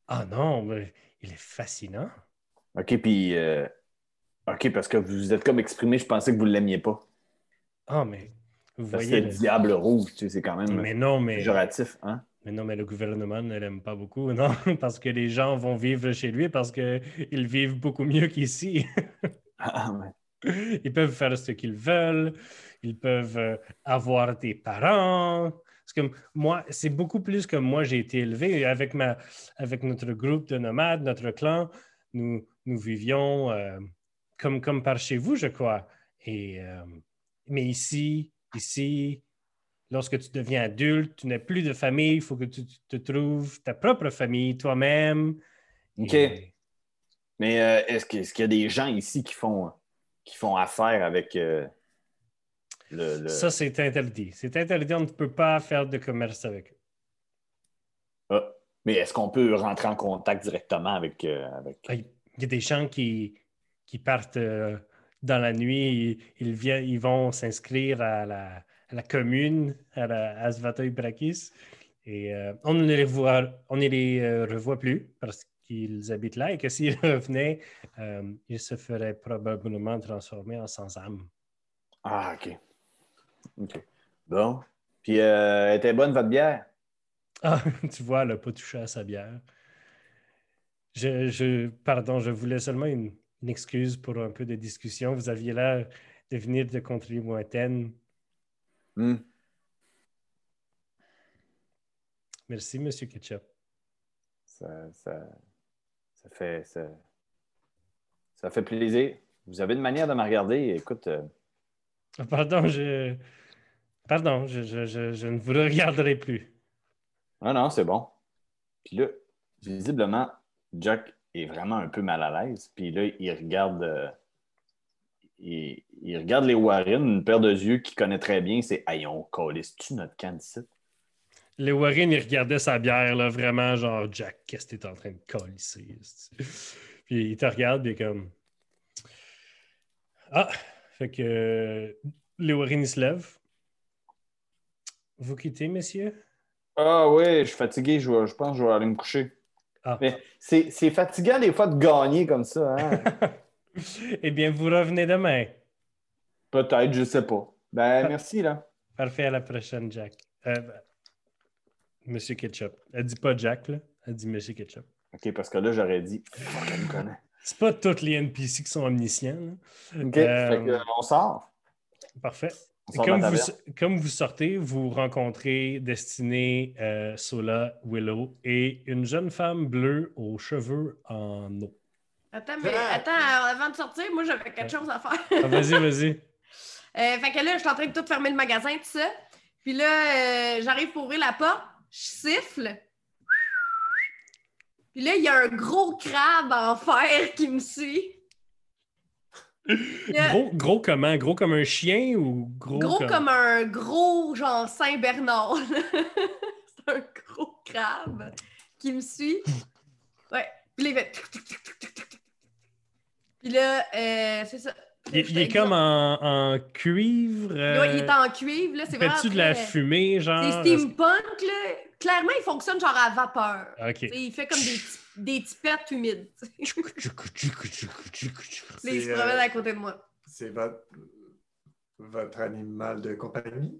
Ah non, mais il est fascinant. OK, puis. euh, OK, parce que vous vous êtes comme exprimé, je pensais que vous ne l'aimiez pas. Ah, mais vous Parce voyez. le le- diable rouge, tu sais, c'est quand même Mais non, mais, péjoratif, hein? mais non, mais le gouvernement ne l'aime pas beaucoup, non, parce que les gens vont vivre chez lui parce qu'ils vivent beaucoup mieux qu'ici. Ah, ouais. Ils peuvent faire ce qu'ils veulent. Ils peuvent euh, avoir des parents. Parce que moi, c'est beaucoup plus que moi, j'ai été élevé. Avec, ma, avec notre groupe de nomades, notre clan, nous, nous vivions euh, comme, comme par chez vous, je crois. Et, euh, mais ici, ici, lorsque tu deviens adulte, tu n'as plus de famille, il faut que tu te trouves ta propre famille toi-même. OK. Et- Mais euh, est-ce que- est-ce qu'il y a des gens ici qui font, qui font affaire avec euh, le. le- Ça, c'est interdit. C'est interdit, on ne peut pas faire de commerce avec eux. Ah. Mais est-ce qu'on peut rentrer en contact directement avec. euh, avec... Ah, Il y a des gens qui, qui partent euh, dans la nuit, ils, ils viennent, ils vont s'inscrire à la, à la commune, à, la, à Svatoy Brakis, et euh, on ne les revoit, on ne les revoit plus parce qu'ils habitent là et que s'ils revenaient, euh, ils se feraient probablement transformer en sans-âme. Ah, OK. OK. Bon. Puis, euh, était bonne votre bière? Ah, tu vois, elle n'a pas touché à sa bière. Je, je- pardon, je voulais seulement une, une excuse pour un peu de discussion. Vous aviez l'air de venir de contrées lointaines. Hmm. Merci, Monsieur Ketchup. Ça, ça, ça fait. Ça, ça fait plaisir. Vous avez une manière de me regarder. Écoute. euh, Ah, Pardon, je. Pardon, je, je- je- je ne vous regarderai plus. Ah non, c'est bon. Puis là, visiblement, Jack est vraiment un peu mal à l'aise. Puis là, il regarde. euh, il, il regarde les Warren, une paire de yeux qu'il connaît très bien. C'est Aïe, on calisse-tu notre candidat? Les Warren, ils regardaient sa bière, là, vraiment, genre, Jack, qu'est-ce que tu es en train de colisser? Puis il te regarde, puis il est comme. Ah, fait que euh, ils se lèvent. Vous quittez, messieurs? Ah oui, je suis fatigué. Je, vais- je pense que je vais aller me coucher. Ah. Mais c'est fatigant des fois de gagner comme ça. Hein? eh bien, vous revenez demain. Peut-être, je sais pas. Ben, merci, là. Parfait, à la prochaine, Jack. Euh, Monsieur Ketchup. Elle dit pas Jack, là. Elle dit Monsieur Ketchup. OK, parce que là, j'aurais dit. Fuck, elle me connaît. C'est pas tous les NPC qui sont omniscients. là. OK, Euh, fait que, on sort. Parfait. On sort Comme vous, taverne. comme vous sortez, vous rencontrez Destinée, euh, Sola, Willow et une jeune femme bleue aux cheveux en eau. Attends, mais attends, avant de sortir, moi j'avais quelque chose à faire. Ah, vas-y, vas-y. Euh, fait que là, je suis en train de tout fermer le magasin, tout ça. Puis là, euh, j'arrive pour ouvrir la porte, je siffle. Puis là, il y a un gros crabe en fer qui me suit. Là, Gros, gros comment? Gros comme un chien ou gros, gros comme un gros genre Saint-Bernard. C'est un gros crabe qui me suit. Ouais. Puis là, il fait... Puis là, euh, c'est ça. Il, il est comme en, en cuivre. euh, Ouais, il est en cuivre, là. C'est vraiment Fais-tu de la fumée, genre? C'est steampunk, là. Clairement, il fonctionne genre à vapeur. Ok. Tu sais, Il fait comme des, des tipettes humides. tu. Là, il se C'est, promène euh, à côté de moi. C'est votre, votre animal de compagnie?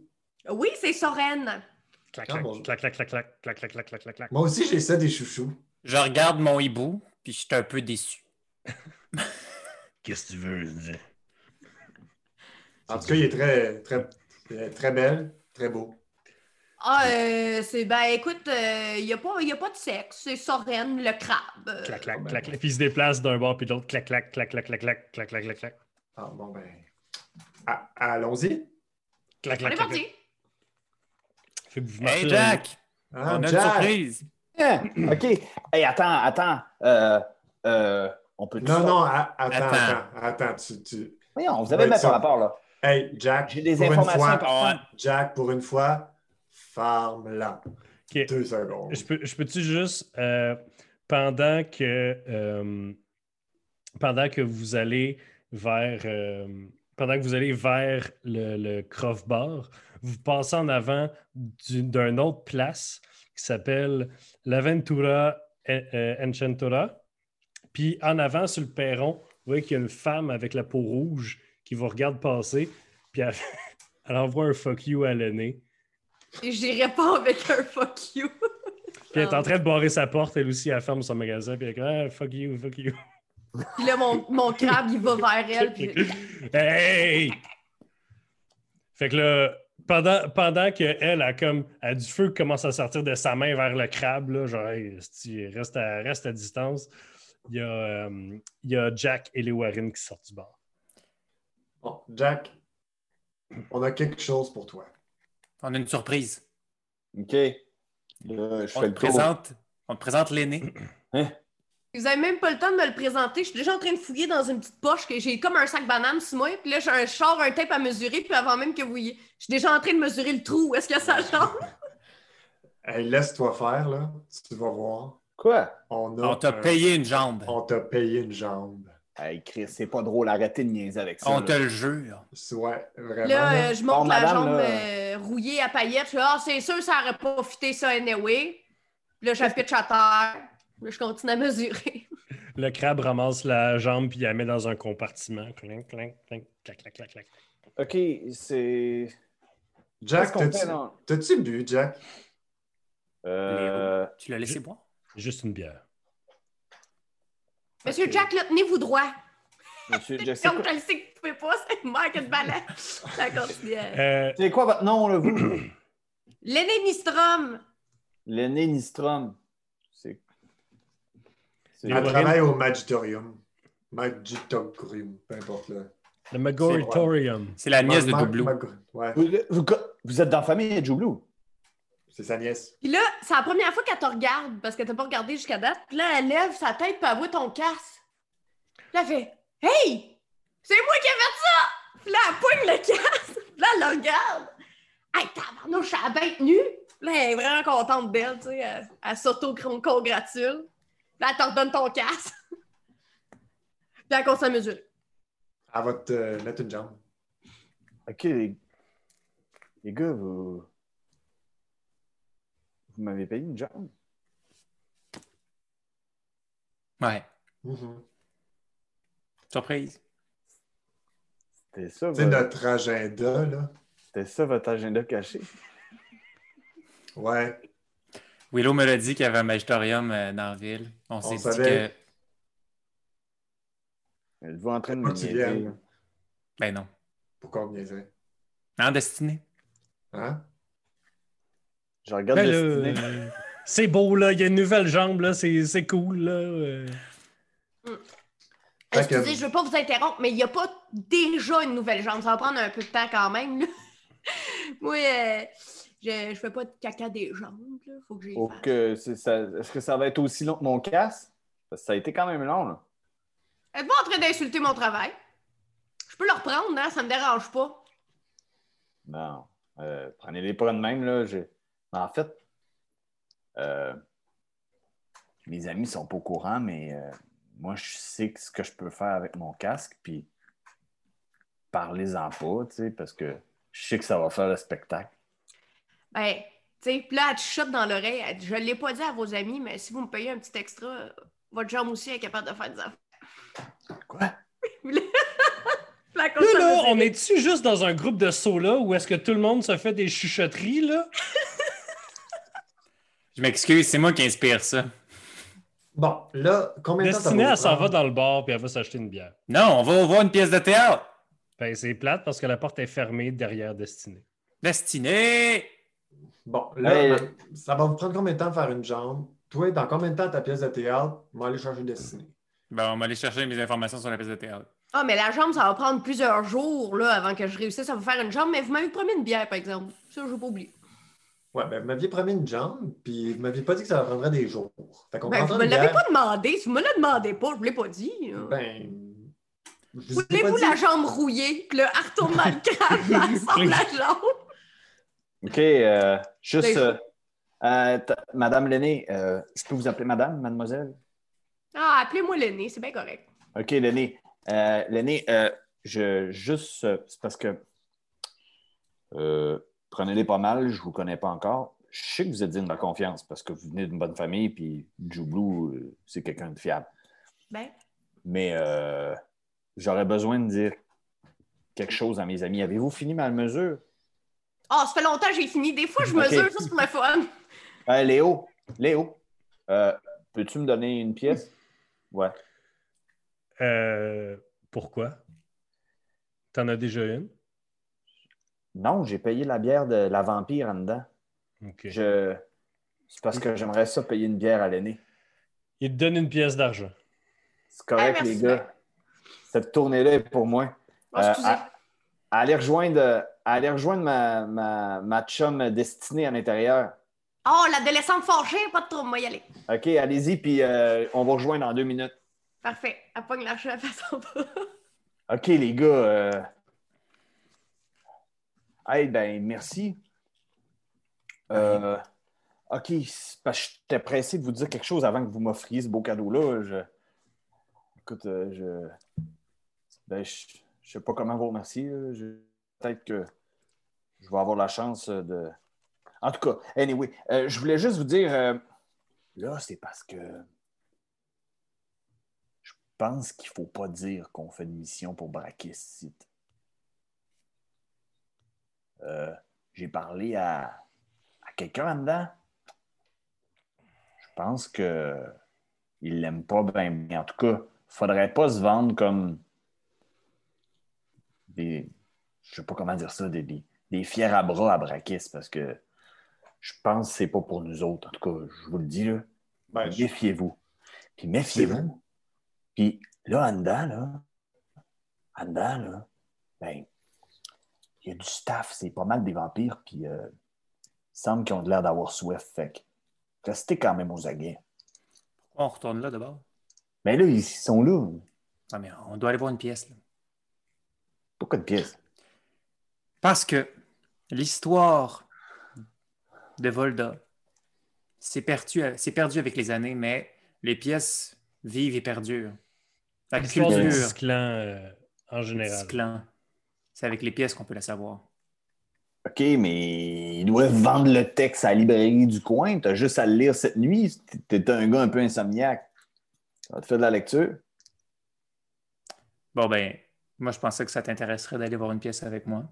Oui, c'est Soren. Clac, Ah, clac, clac, clac, clac, clac, clac, clac, clac, clac, clac, clac. Moi aussi, j'ai ça des chouchous. Je regarde mon hibou, puis je suis un peu déçu. Qu'est-ce que tu veux dire? En tout cas, il est très, très, euh, très belle, très beau. Ah, euh, c'est. Ben, écoute, il n'y a, pas- y a pas de sexe. C'est Soren, le crabe. Euh, Clac, clac, clac, clac. Puis il se déplace d'un bord puis de l'autre. Clac, clac, clac, clac, clac, clac, clac, clac, clac, clac. Ah, bon, ben. ah, allons-y. Clac, On clac, est clac. parti. clac. Fait que vous Hey Jack, Ah, on a une Jack! surprise. Hein? OK. Hey, attends, attends. Euh, euh, on peut Non, non, attends, Attends. attends, attends. Tu, tu... Voyons, vous avez même pas rapport, là. Hey, Jack, J'ai des pour une informations fois, importantes. Jack, pour une fois, farme-la. Ok. Deux secondes. Je peux, je peux-tu juste, euh, pendant que euh, pendant que vous allez vers euh, pendant que vous allez vers le, le Croft Bar, vous passez en avant du- d'une autre place qui s'appelle l'Aventura Enchantura. Puis en avant, sur le perron, vous voyez qu'il y a une femme avec la peau rouge qui vous regarde passer, puis elle, elle envoie un fuck you à l'aîné. Et j'irai pas avec un fuck you. Puis elle est en train de barrer sa porte, elle aussi, elle ferme son magasin, puis elle comme ah, fuck you, fuck you. Puis là, mon, mon crabe, il va vers elle. Puis... hey! Fait que là, pendant, pendant qu'elle a comme a du feu qui commence à sortir de sa main vers le crabe, là, genre hey, reste, à, reste à distance, il y, a, euh, il y a Jack et les Warren qui sortent du bar. Bon, Jack, on a quelque chose pour toi. On a une surprise. OK. Là, je On fais te le présente, on te présente l'aîné. Vous avez même pas le temps de me le présenter. Je suis déjà en train de fouiller dans une petite poche que j'ai comme un sac banane sur moi. Puis là, j'ai un char, un tape à mesurer. Puis avant même que vous y... Je suis déjà en train de mesurer le trou. Est-ce que ça change? Hey, laisse-toi faire, là. Tu vas voir. Quoi? On t'a un- payé une jambe. On t'a payé une jambe. Hey, Chris, c'est pas drôle. Arrêtez de niaiser avec ça. On là. te le jure. Ouais, vraiment. Là, là. euh, je monte Bon, la madame, jambe là. euh, rouillée à paillettes. Je fais, ah, c'est sûr, ça aurait pas fité ça anyway. Puis là, je pitch à terre. Là, je continue à mesurer. Le crabe ramasse la jambe puis il la met dans un compartiment. Clink, clink, clink, clac, clac, clac, clac. OK, c'est... Jack, t'as-tu bu, Jack? Euh... Tu l'as laissé boire? Juste une bière. Monsieur. Jack, là, tenez-vous droit. Monsieur, sais Comme je le sais que vous pouvez pas, c'est a de balai. Ça continue. euh. C'est quoi votre nom, là, vous? L'aîné Nistrom. L'aîné Nistrom. C'est... Travaille au Magitorium. Magitorium, peu importe. Là. le Magoritorium. C'est la nièce de Doublou. Ouais, Vous, vous- vous êtes dans la famille de Joublou? C'est sa nièce. Puis là, c'est la première fois qu'elle te regarde parce que t'as pas regardé jusqu'à date. Puis là, elle lève sa tête puis elle voit ton casque. Puis là, elle fait Hey! C'est moi qui ai fait ça! Puis là, elle poigne le casque. Puis là, elle le regarde. Hey, tabarnouche, elle a bête nue. Puis là, elle est vraiment contente d'elle, tu sais. Elle, elle s'auto-congratule. Puis là, elle te redonne ton casque. Puis elle continue à mesurer. Elle va te euh, mettre une jambe. OK, les, les gars, vous... Vous m'avez payé une jambe? Ouais. Mhm. Surprise. C'était ça, C'est votre... notre agenda, là. C'était ça votre agenda caché? Ouais. Willow me l'a dit qu'il y avait un magistorium euh, dans la ville. On s'est dit savait. que. Êtes-vous en train de me niaiser? Ben non. Pourquoi on me niaiserait? En destinée. Hein? Je regarde Ben euh, c'est beau, là. Il y a une nouvelle jambe, là. C'est c'est cool, là. euh. Que- Excusez, je veux pas vous interrompre, mais il n'y a pas déjà une nouvelle jambe. Ça va prendre un peu de temps quand même. là. Moi, euh, je, je fais pas de caca des jambes. Là. Faut que Faut c'est ça- Est-ce que ça va être aussi long que mon casque? Parce que ça a été quand même long, là. Êtes-vous en train d'insulter mon travail? Je peux le reprendre, hein? Ça me dérange pas. Non. Euh, Prenez-les pas de même, là. j'ai- En fait, euh, mes amis sont pas au courant, mais euh, moi, je sais ce que je peux faire avec mon casque, puis parlez-en pas, tu sais, parce que je sais que ça va faire le spectacle. Ben, tu sais, puis là, elle te chuchote dans l'oreille. Je l'ai pas dit à vos amis, mais si vous me payez un petit extra, votre jambe aussi est capable de faire des affaires. Quoi? Là, là, on est-tu juste dans un groupe de là où est-ce que tout le monde se fait des chuchotteries, là? Je m'excuse, c'est moi qui inspire ça. Bon, là, combien de temps ça Destinée, va elle s'en va dans le bar puis elle va s'acheter une bière. Non, on va voir une pièce de théâtre. Ben, c'est plate parce que la porte est fermée derrière Destinée. Destinée! Bon, là, ça va vous prendre combien de temps de faire une jambe? Toi, dans combien de temps ta pièce de théâtre? On va aller chercher Destinée. Bon, on va aller chercher mes informations sur la pièce de théâtre. Ah, mais la jambe, ça va prendre plusieurs jours là, avant que je réussisse à vous faire une jambe, mais vous m'avez promis une bière, par exemple. Ça, je vais pas oublier. Ouais, ben, vous m'aviez promis une jambe, puis vous m'aviez pas dit que ça prendrait des jours. Fait qu'on Ben, vous prendra me l'avez pas demandé. Si vous me le demandez pas, je vous l'ai pas dit. Ben, Voulez-vous dit. la jambe rouillée? Dans le crâne, elle sort la jambe? OK, euh, juste... Ben, euh, euh, Madame Lenné, euh, je peux vous appeler Madame, Mademoiselle? Ah, appelez-moi l'aîné, c'est bien correct. OK, Lenné. Euh, Lenné, euh, je juste... euh, c'est parce que... Prenez-les pas mal, je vous connais pas encore. Je sais que vous êtes digne de ma confiance parce que vous venez d'une bonne famille, puis Joublou, euh, c'est quelqu'un de fiable. Ben, Mais euh, j'aurais besoin de dire quelque chose à mes amis. Avez-vous fini ma mesure? ah, ça fait longtemps que j'ai fini. Des fois, je mesure juste pour le fun. Euh, Léo, Léo, euh, peux-tu me donner une pièce? Ouais. Euh, pourquoi? T'en as déjà une? Non, j'ai payé la bière de la vampire en dedans. OK. Je... C'est parce que j'aimerais ça payer une bière à l'aîné. Il te donne une pièce d'argent. C'est correct, Ah, les gars. Cette tournée-là est pour moi. Ah, Euh, excusez. à- Allez rejoindre, allez rejoindre ma, ma, ma chum destinée à l'intérieur. Oh, l'adolescente fâchée, pas de trouble, moi y aller. OK, allez-y, puis euh, on va rejoindre dans deux minutes. Parfait. Elle pogne l'argent, pas. OK, les gars. Euh... Hey, ben, merci. Euh, OK, parce que j'étais pressé de vous dire quelque chose avant que vous m'offriez ce beau cadeau-là. Je... Écoute, euh, je... Ben, je... je sais pas comment vous remercier. Je- Peut-être que je vais avoir la chance de... En tout cas, anyway, euh, je voulais juste vous dire... euh, Là, c'est parce que... Je pense qu'il faut pas dire qu'on fait une mission pour braquer ce site. Euh, J'ai parlé à, à quelqu'un là-dedans. Je pense que il l'aime pas bien. En tout cas, faudrait pas se vendre comme des. Je sais pas comment dire ça, des, des, des fiers à bras à braquer, c'est parce que je pense que c'est pas pour nous autres. En tout cas, je vous le dis là. Ben, Méfiez-vous. Puis méfiez-vous. Puis là, en dedans, là, en dedans, là, ben, il y a du staff, c'est pas mal des vampires, puis euh, il semble qu'ils ont l'air d'avoir soif. Fait que restez quand même aux aguets. Pourquoi on retourne là d'abord? Mais là, ils sont là. Ah, mais on doit aller voir une pièce. là. Pourquoi de pièces? Parce que l'histoire de Volda s'est perdu, s'est perdue avec les années, mais les pièces vivent et perdurent. La culture, clan euh, en général. clan, c'est avec les pièces qu'on peut la savoir. OK, mais ils doivent vendre le texte à la librairie du coin. T'as juste à le lire cette nuit. T'es un gars un peu insomniaque. Ça va te faire de la lecture? Bon, ben, moi, je pensais que ça t'intéresserait d'aller voir une pièce avec moi.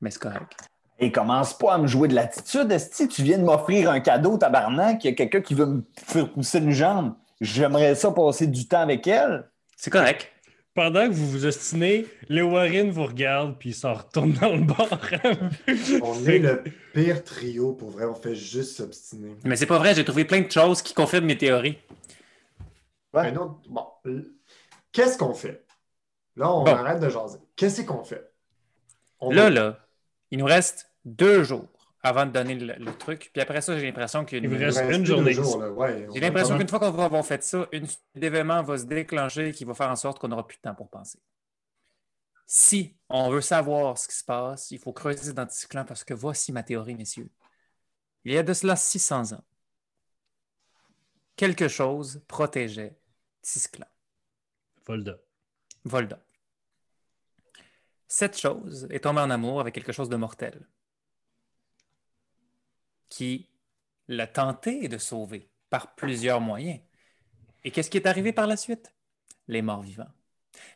Mais c'est correct. Et commence pas à me jouer de l'attitude. Esti, tu viens de m'offrir un cadeau, tabarnak. Il y a quelqu'un qui veut me faire pousser une jambe. J'aimerais ça passer du temps avec elle. C'est correct. Pendant que vous vous ostinez, les Warren vous regardent puis ils s'en retournent dans le bar. On est le pire trio pour vrai. On fait juste s'obstiner. Mais c'est pas vrai, j'ai trouvé plein de choses qui confirment mes théories. Un autre- bon, Qu'est-ce qu'on fait? Là, on Bon. arrête de jaser. Qu'est-ce qu'on fait? On Là, là, il nous reste deux jours avant de donner le, le truc. Puis après ça, j'ai l'impression qu'il une- reste journée. Ouais, J'ai l'impression qu'une fois qu'on va avoir fait ça, une suite d'événements va se déclencher qui va faire en sorte qu'on n'aura plus de temps pour penser. Si on veut savoir ce qui se passe, il faut creuser dans Ticlan parce que voici ma théorie, messieurs. Il y a de cela 600 ans, quelque chose protégeait Tisclan, Volda. Volda. Cette chose est tombée en amour avec quelque chose de mortel qui l'a tenté de sauver par plusieurs moyens. Et qu'est-ce qui est arrivé par la suite? Les morts vivants.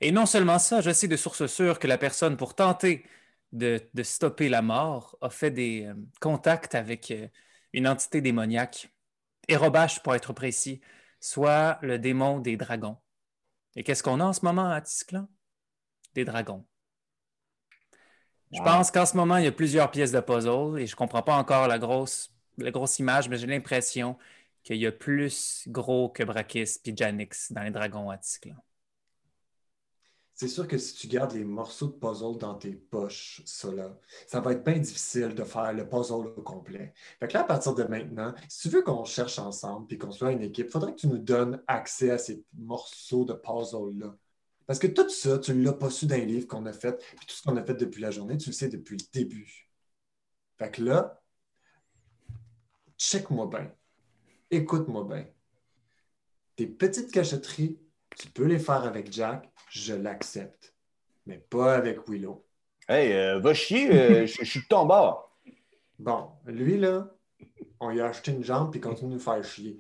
Et non seulement ça, je sais de sources sûres que la personne, pour tenter de, stopper la mort, a fait des euh, contacts avec euh, une entité démoniaque, Erobash pour être précis, soit le démon des dragons. Et qu'est-ce qu'on a en ce moment à Tisclan? Des dragons. Je Wow. pense qu'en ce moment, il y a plusieurs pièces de puzzle et je ne comprends pas encore la grosse, la grosse image, mais j'ai l'impression qu'il y a plus gros que Brakis puis Janix dans les dragons à Tisclan. C'est sûr que si tu gardes les morceaux de puzzle dans tes poches, ça là, ça va être bien difficile de faire le puzzle au complet. Fait que là, à partir de maintenant, si tu veux qu'on cherche ensemble puis qu'on soit une équipe, il faudrait que tu nous donnes accès à ces morceaux de puzzle-là. Parce que tout ça, tu ne l'as pas su dans les livres qu'on a fait, puis tout ce qu'on a fait depuis la journée, tu le sais depuis le début. Fait que là, check-moi bien. Écoute-moi bien. Tes petites cachotteries, tu peux les faire avec Jack, je l'accepte. Mais pas avec Willow. Hey, euh, va chier, euh, je suis de ton bord. Bon, lui, là, on lui a acheté une jambe puis il continue de nous faire chier.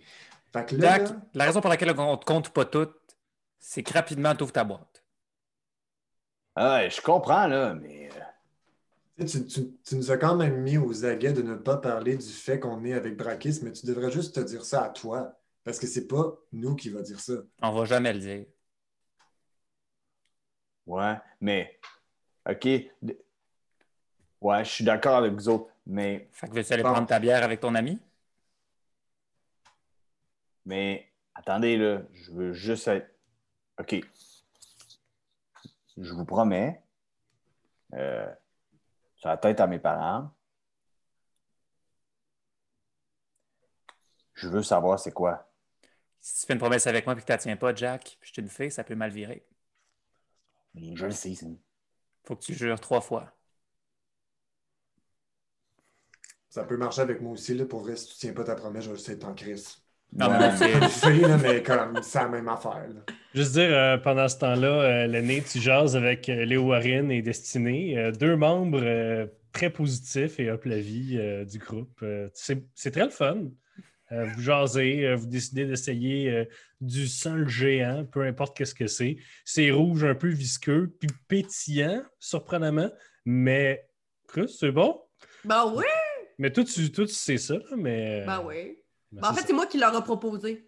Fait que là, Jack, là, la raison pour laquelle on ne te compte pas toutes, c'est que rapidement, tu ouvres ta boîte. Ah, je comprends, là, mais. euh, tu, sais, tu- tu- nous as quand même mis aux aguets de ne pas parler du fait qu'on est avec Brakis, mais tu devrais juste te dire ça à toi. Parce que c'est pas nous qui va dire ça. On va jamais le dire. Ouais, mais. OK. Ouais, je suis d'accord avec vous autres, mais. Fait que veux-tu aller prendre ta bière avec ton ami? Mais attendez, là, je veux juste être. OK. Je vous promets, euh, sur la tête à mes parents, je veux savoir c'est quoi. Si tu fais une promesse avec moi et que tu ne tiens pas, Jack, puis je te le fais, ça peut mal virer. Mais Je le sais, faut que tu jures trois fois. Ça peut marcher avec moi aussi, là, pour vrai, si tu tiens pas ta promesse, je vais juste être en crise. Non, Ouais, mais sais, là, mais comme, c'est la même affaire. là. Juste dire, euh, pendant ce temps-là, euh, l'aîné, tu jases avec euh, Léo Warren et Destiné, euh, deux membres euh, très positifs et hop la vie euh, du groupe. Euh, c'est c'est très le fun. Euh, vous jasez, euh, vous décidez d'essayer euh, du sang géant, peu importe qu'est-ce que c'est. C'est rouge, un peu visqueux, puis pétillant, surprenamment, mais Chris, c'est bon. Ben oui, Mais toi, tu, toi, tu sais ça, là, mais... ben oui. Mais Ben, en fait, c'est moi qui leur a proposé.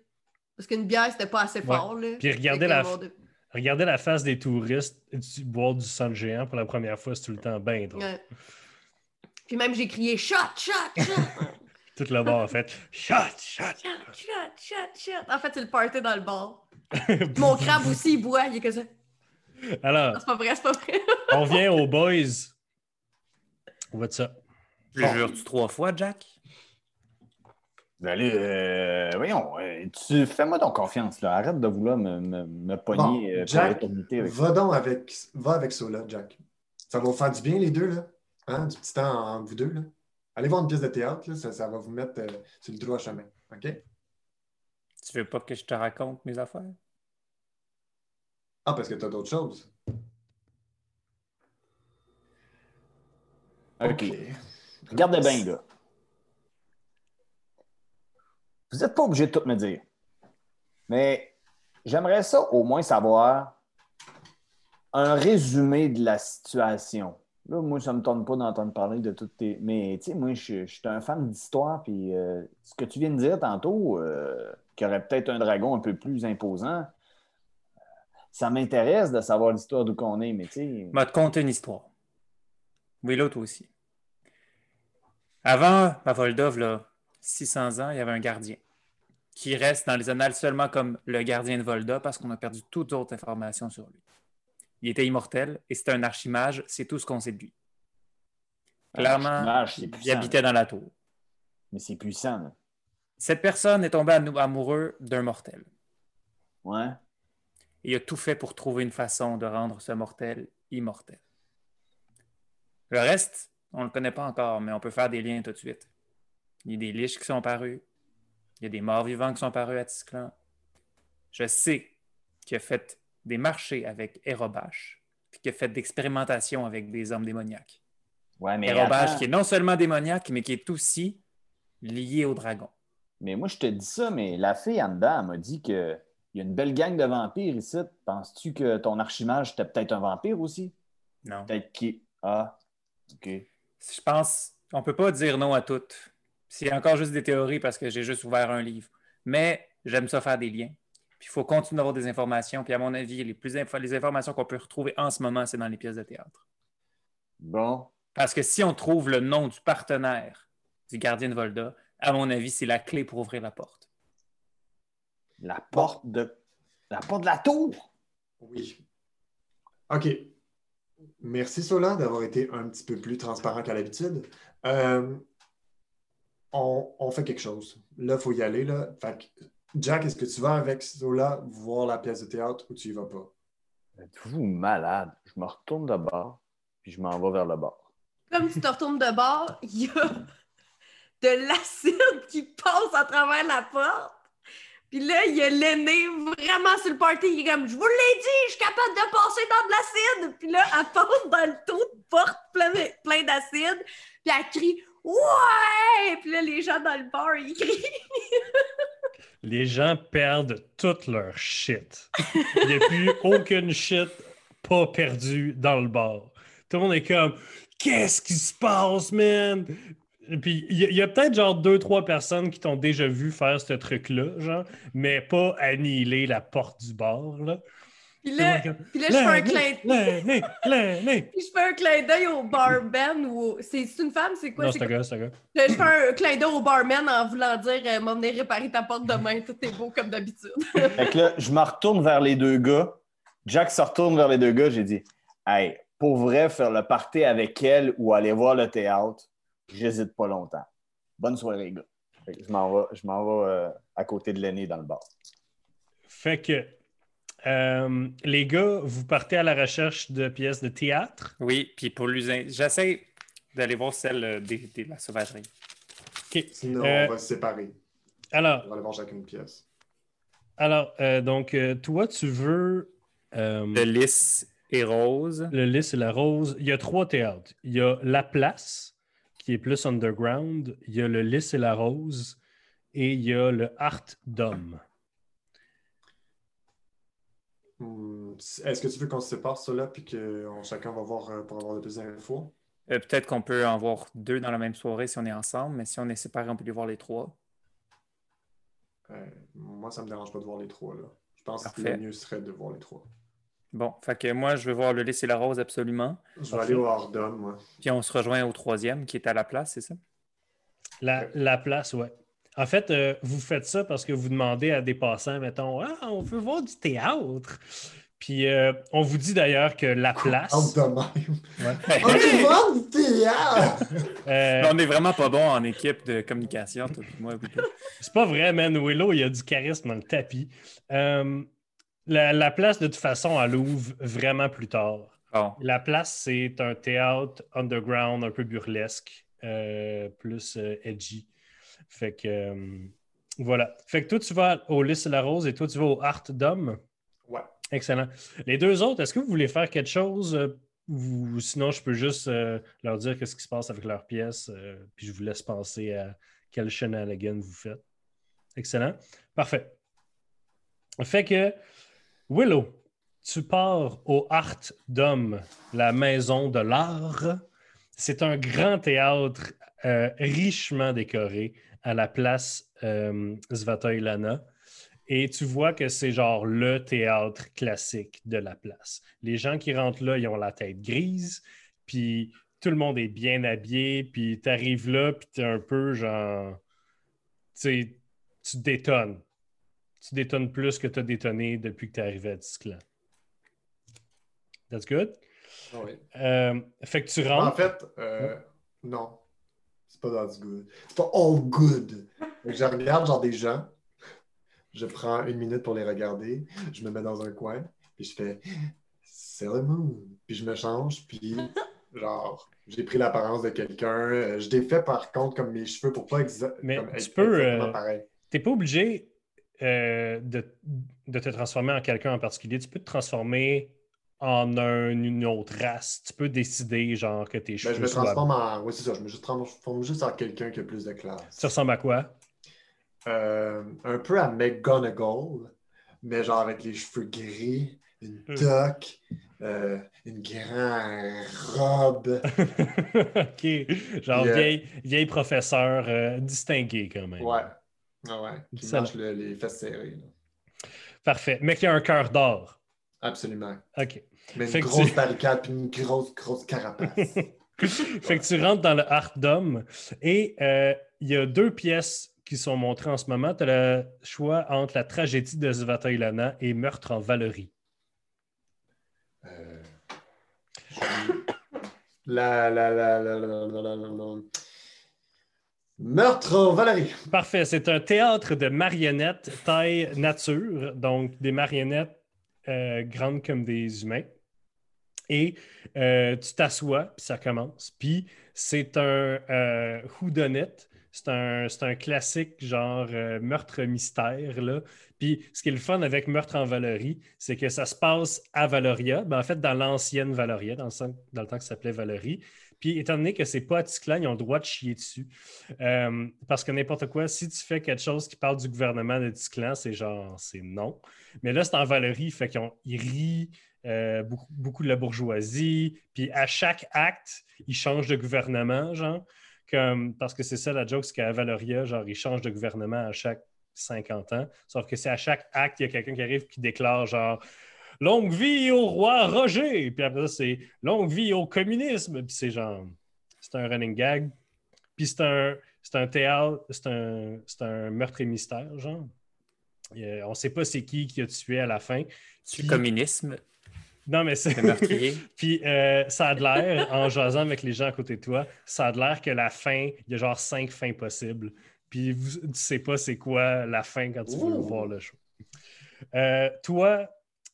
Parce qu'une bière, c'était pas assez fort. Là. Puis regardez la- Dieu. Regardez la face des touristes du- boire du sang géant pour la première fois, c'est tout le temps bien drôle. Ouais. Puis même, j'ai crié shot, shot, shot, Tout le bar, en fait. Shot, shot. shot, shot, shot, shot. En fait, c'est le party dans le bar. Mon crabe aussi, il boit. Il est que ça. Alors, C'est pas vrai, c'est pas vrai. on vient aux boys. On va de ça. Le jures-tu trois fois, Jack? Allez, euh, voyons, euh, tu fais-moi donc confiance, là. Arrête de vouloir me, me, me pogner Bon, euh, pour Jack, l'éternité avec ça. Va donc avec, va avec Sola, Jack. Ça va vous faire du bien, les deux, là. Hein? Du petit temps entre vous deux, là. Allez voir une pièce de théâtre, là. Ça, ça va vous mettre euh, sur le droit chemin. OK? Tu veux pas que je te raconte mes affaires? Ah, parce que tu as d'autres choses. OK. Regardez bien, là. Vous n'êtes pas obligé de tout me dire. Mais j'aimerais ça au moins savoir un résumé de la situation. Là, moi, ça me tente pas d'entendre parler de toutes tes. Mais, tu sais, moi, je suis un fan d'histoire, puis euh, ce que tu viens de dire tantôt, euh, qu'il y aurait peut-être un dragon un peu plus imposant, ça m'intéresse de savoir l'histoire d'où qu'on est, mais tu sais. Vais te conter une histoire. Oui, l'autre aussi. Avant Mavoldov, là, 600 ans, il y avait un gardien qui reste dans les annales seulement comme le gardien de Volda parce qu'on a perdu toute autre information sur lui. Il était immortel et c'était un archimage, c'est tout ce qu'on sait de lui. Clairement, il puissant. habitait dans la tour. Mais c'est puissant, là. Cette personne est tombée amoureux d'un mortel. Ouais. Et il a tout fait pour trouver une façon de rendre ce mortel immortel. Le reste, on ne le connaît pas encore, mais on peut faire des liens tout de suite. Il y a des liches qui sont parus. Il y a des morts vivants qui sont parus à Tisclan. Je sais qu'il a fait des marchés avec Hérobache, puis qu'il a fait d'expérimentations avec des hommes démoniaques. Ouais, mais. Hérobache attends. qui est non seulement démoniaque, mais qui est aussi lié au dragon. Mais moi, je te dis ça, mais la fille en dedans, m'a dit que il y a une belle gang de vampires ici. Penses-tu que ton archimage était peut-être un vampire aussi? Non. Peut-être qui? Ah, OK. Je pense on peut pas dire non à toutes. C'est encore juste des théories parce que j'ai juste ouvert un livre. Mais j'aime ça faire des liens. Puis il faut continuer d'avoir des informations. Puis à mon avis, les, plus info- les informations qu'on peut retrouver en ce moment, c'est dans les pièces de théâtre. Bon. Parce que si on trouve le nom du partenaire du gardien de Volda, à mon avis, c'est la clé pour ouvrir la porte. La porte de. La porte de la tour! Oui. OK. Merci, Sola, d'avoir été un petit peu plus transparent qu'à l'habitude. Euh, on, on fait quelque chose. Là, il faut y aller. Là. Fait que, Jack, est-ce que tu vas avec Sola voir la pièce de théâtre ou tu y vas pas? Êtes-vous malade? Je me retourne de bord, puis je m'en vais vers le bord. Comme tu te retournes de bord, il y a de l'acide qui passe à travers la porte. Puis là, il y a l'aîné vraiment sur le party. Il est comme Je vous l'ai dit, je suis capable de passer dans de l'acide. Puis là, elle passe dans le trou de porte plein d'acide. Puis elle crie Ouais! Puis là, les gens dans le bar, ils crient. Les gens perdent toute leur shit. Il n'y a plus aucune shit pas perdue dans le bar. Tout le monde est comme Qu'est-ce qui se passe, man? Puis il y a, a peut-être genre deux, trois personnes qui t'ont déjà vu faire ce truc-là, genre, mais pas annihiler la porte du bar, là. Puis là, puis là, je fais un clin. Puis je fais un clin d'œil au barman ou au- c'est une femme, c'est quoi? Non, c'est un gars, c'est un gars. Je fais un clin d'œil au barman en voulant dire euh, M'en venir réparer ta porte demain, tout est beau comme d'habitude. Fait que là, je me retourne vers les deux gars. Jack se retourne vers les deux gars. J'ai dit, hey, pour vrai, faire le party avec elle ou aller voir le théâtre, j'hésite pas longtemps. Bonne soirée, les gars. Fait que je m'en vais, je m'en vais euh, à côté de l'aîné dans le bar. Fait que euh, les gars, vous partez à la recherche de pièces de théâtre? Oui, puis pour l'usin, j'essaie d'aller voir celle euh, des- de la sauvagerie. OK. Sinon, Euh, on va se séparer. Alors, On va aller voir chacune pièce. alors euh, donc, toi, tu veux euh, Le lys et rose. le lys et la rose. Il y a trois théâtres. Il y a La Place, qui est plus underground. Il y a le lys et la rose. Et il y a le Art d'homme. Est-ce que tu veux qu'on se sépare cela puis que on- chacun va voir euh, pour avoir de plus d'infos? Euh, Peut-être qu'on peut en voir deux dans la même soirée si on est ensemble, mais si on est séparés, on peut les voir les trois. Euh, moi, ça me dérange pas de voir les trois. Là. Je pense que le mieux serait de voir les trois. Bon, fait que moi, je veux voir le lys et la rose absolument. Je vais aller au Hardon, moi. Puis on se rejoint au troisième qui est à la place, c'est ça? La, la place, ouais. En fait, euh, vous faites ça parce que vous demandez à des passants, mettons, ah, on veut voir du théâtre. Puis euh, on vous dit d'ailleurs que la place. Out de même. Ouais. On veut voir du théâtre! Euh, on est vraiment pas bon en équipe de communication, toi moi. C'est pas vrai, man. Willow, il y a du charisme dans le tapis. Euh, la, la place, de toute façon, elle ouvre vraiment plus tard. Bon, La place, c'est un théâtre underground un peu burlesque, euh, plus euh, edgy. Fait que euh, voilà. Fait que toi, tu vas au Lys la Rose et toi, tu vas au Art d'Homme. Ouais. Excellent. Les deux autres, est-ce que vous voulez faire quelque chose? euh, ou sinon, je peux juste euh, leur dire qu'est-ce qui se passe avec leur pièce, euh, puis je vous laisse penser à quel shenanigan vous faites. Excellent. Parfait. Fait que, Willow, tu pars au Art Dome, la maison de l'art. C'est un grand théâtre euh, richement décoré à la place euh, Svatoy Lana. Et tu vois que c'est genre le théâtre classique de la place. Les gens qui rentrent là, ils ont la tête grise, puis tout le monde est bien habillé, puis tu arrives là, puis tu es un peu genre. Tu détonnes. Tu détonnes plus que tu as détonné depuis que tu es arrivé à Disclan. That's good? Ah oui. Euh, fait que tu En rentres. fait, euh, non. C'est pas that's good. C'est pas all good. Je regarde genre des gens. Je prends une minute pour les regarder. Je me mets dans un coin. Puis je fais Sailor Moon. Puis je me change. Puis genre, j'ai pris l'apparence de quelqu'un. Euh, Je défais par contre comme mes cheveux pour pas exa- Mais comme tu peux, exactement euh. T'es pas obligé euh, de, de te transformer en quelqu'un en particulier. Tu peux te transformer en un- une autre race. Tu peux décider, genre, que tes Ben, cheveux je me soient- transforme en. Oui, c'est ça. Je me transforme juste en quelqu'un qui a plus de classe. Tu ressembles à quoi? Euh, un peu à McGonagall, mais genre avec les cheveux gris, une Hmm. toque, euh, une grande robe. OK. Genre, Yeah. vieille, vieille professeur euh, distinguée, quand même. Ouais. Ah ouais. Qui Ça- marche le- les fesses serrées. là. Parfait. Mais qui a un cœur d'or. Absolument. OK. Fait une grosse tu... barricade puis une grosse, grosse carapace. fait que tu rentres dans le Art Dome et euh, il y a deux pièces qui sont montrées en ce moment. Tu as le choix entre la tragédie de Svata Ilana et Meurtre en Valerie. Euh... La, la, la, la, Meurtre en Valérie. Parfait. C'est un théâtre de marionnettes taille nature, donc des marionnettes euh, grandes comme des humains. Et euh, tu t'assois, puis ça commence. Puis c'est un euh. C'est un, classique genre euh, meurtre-mystère. Puis ce qui est le fun avec Meurtre en Valerie, c'est que ça se passe à Valoria. Ben, en fait, dans l'ancienne Valoria, dans le, dans temps que ça s'appelait Valerie. Puis étant donné que c'est pas à Ticlan, ils ont le droit de chier dessus. Euh, parce que n'importe quoi, si tu fais quelque chose qui parle du gouvernement de Ticlan, c'est genre, c'est non. Mais là, c'est en Valerie, fait qu'ils rient euh, beaucoup, beaucoup de la bourgeoisie. Puis à chaque acte, ils changent de gouvernement, genre. Comme, parce que c'est ça la joke, c'est qu'à Valoria, genre, ils changent de gouvernement à chaque 50 ans. Sauf que c'est à chaque acte, il y a quelqu'un qui arrive qui déclare genre Longue vie au roi Roger! Puis après ça, c'est Longue vie au communisme! Puis c'est genre, c'est un running gag. Puis c'est un, c'est un théâtre, c'est un, c'est un meurtre et mystère, genre. Euh, on ne sait pas c'est qui qui a tué à la fin. Puis- communisme, Non, mais c'est. meurtrier. Puis euh, ça a de l'air, en jasant avec les gens à côté de toi, ça a de l'air que la fin, il y a genre cinq fins possibles. Puis vous- tu sais pas c'est quoi la fin quand tu veux voir le show. Euh, toi,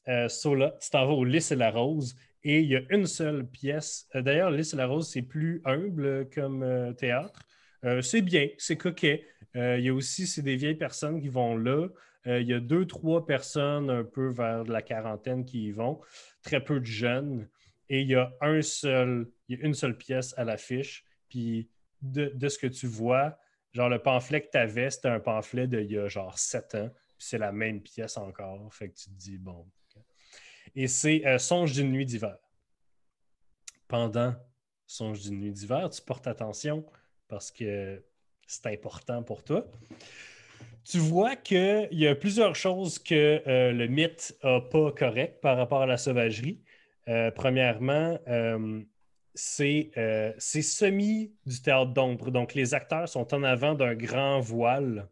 euh, Sola, tu t'en vas au Lys et la Rose et il y a une seule pièce. D'ailleurs, Lys et la Rose, c'est plus humble comme théâtre. C'est bien, c'est coquet. Il y a aussi, c'est des vieilles personnes qui vont là. Euh, il y a deux, trois personnes un peu vers la quarantaine qui y vont. Très peu de jeunes. Et il y a un seul, il y a une seule pièce à l'affiche. Puis de, ce que tu vois, genre le pamphlet que tu avais, c'était un pamphlet d'il y a genre sept ans. Puis c'est la même pièce encore. Fait que tu te dis, bon. Et c'est euh, Songe d'une nuit d'hiver. Pendant Songe d'une nuit d'hiver, tu portes attention parce que c'est important pour toi. Tu vois qu'il y a plusieurs choses que euh, le mythe n'a pas correct par rapport à la sauvagerie. Euh, premièrement, euh, c'est semi du théâtre d'ombre. Donc, les acteurs sont en avant d'un grand voile,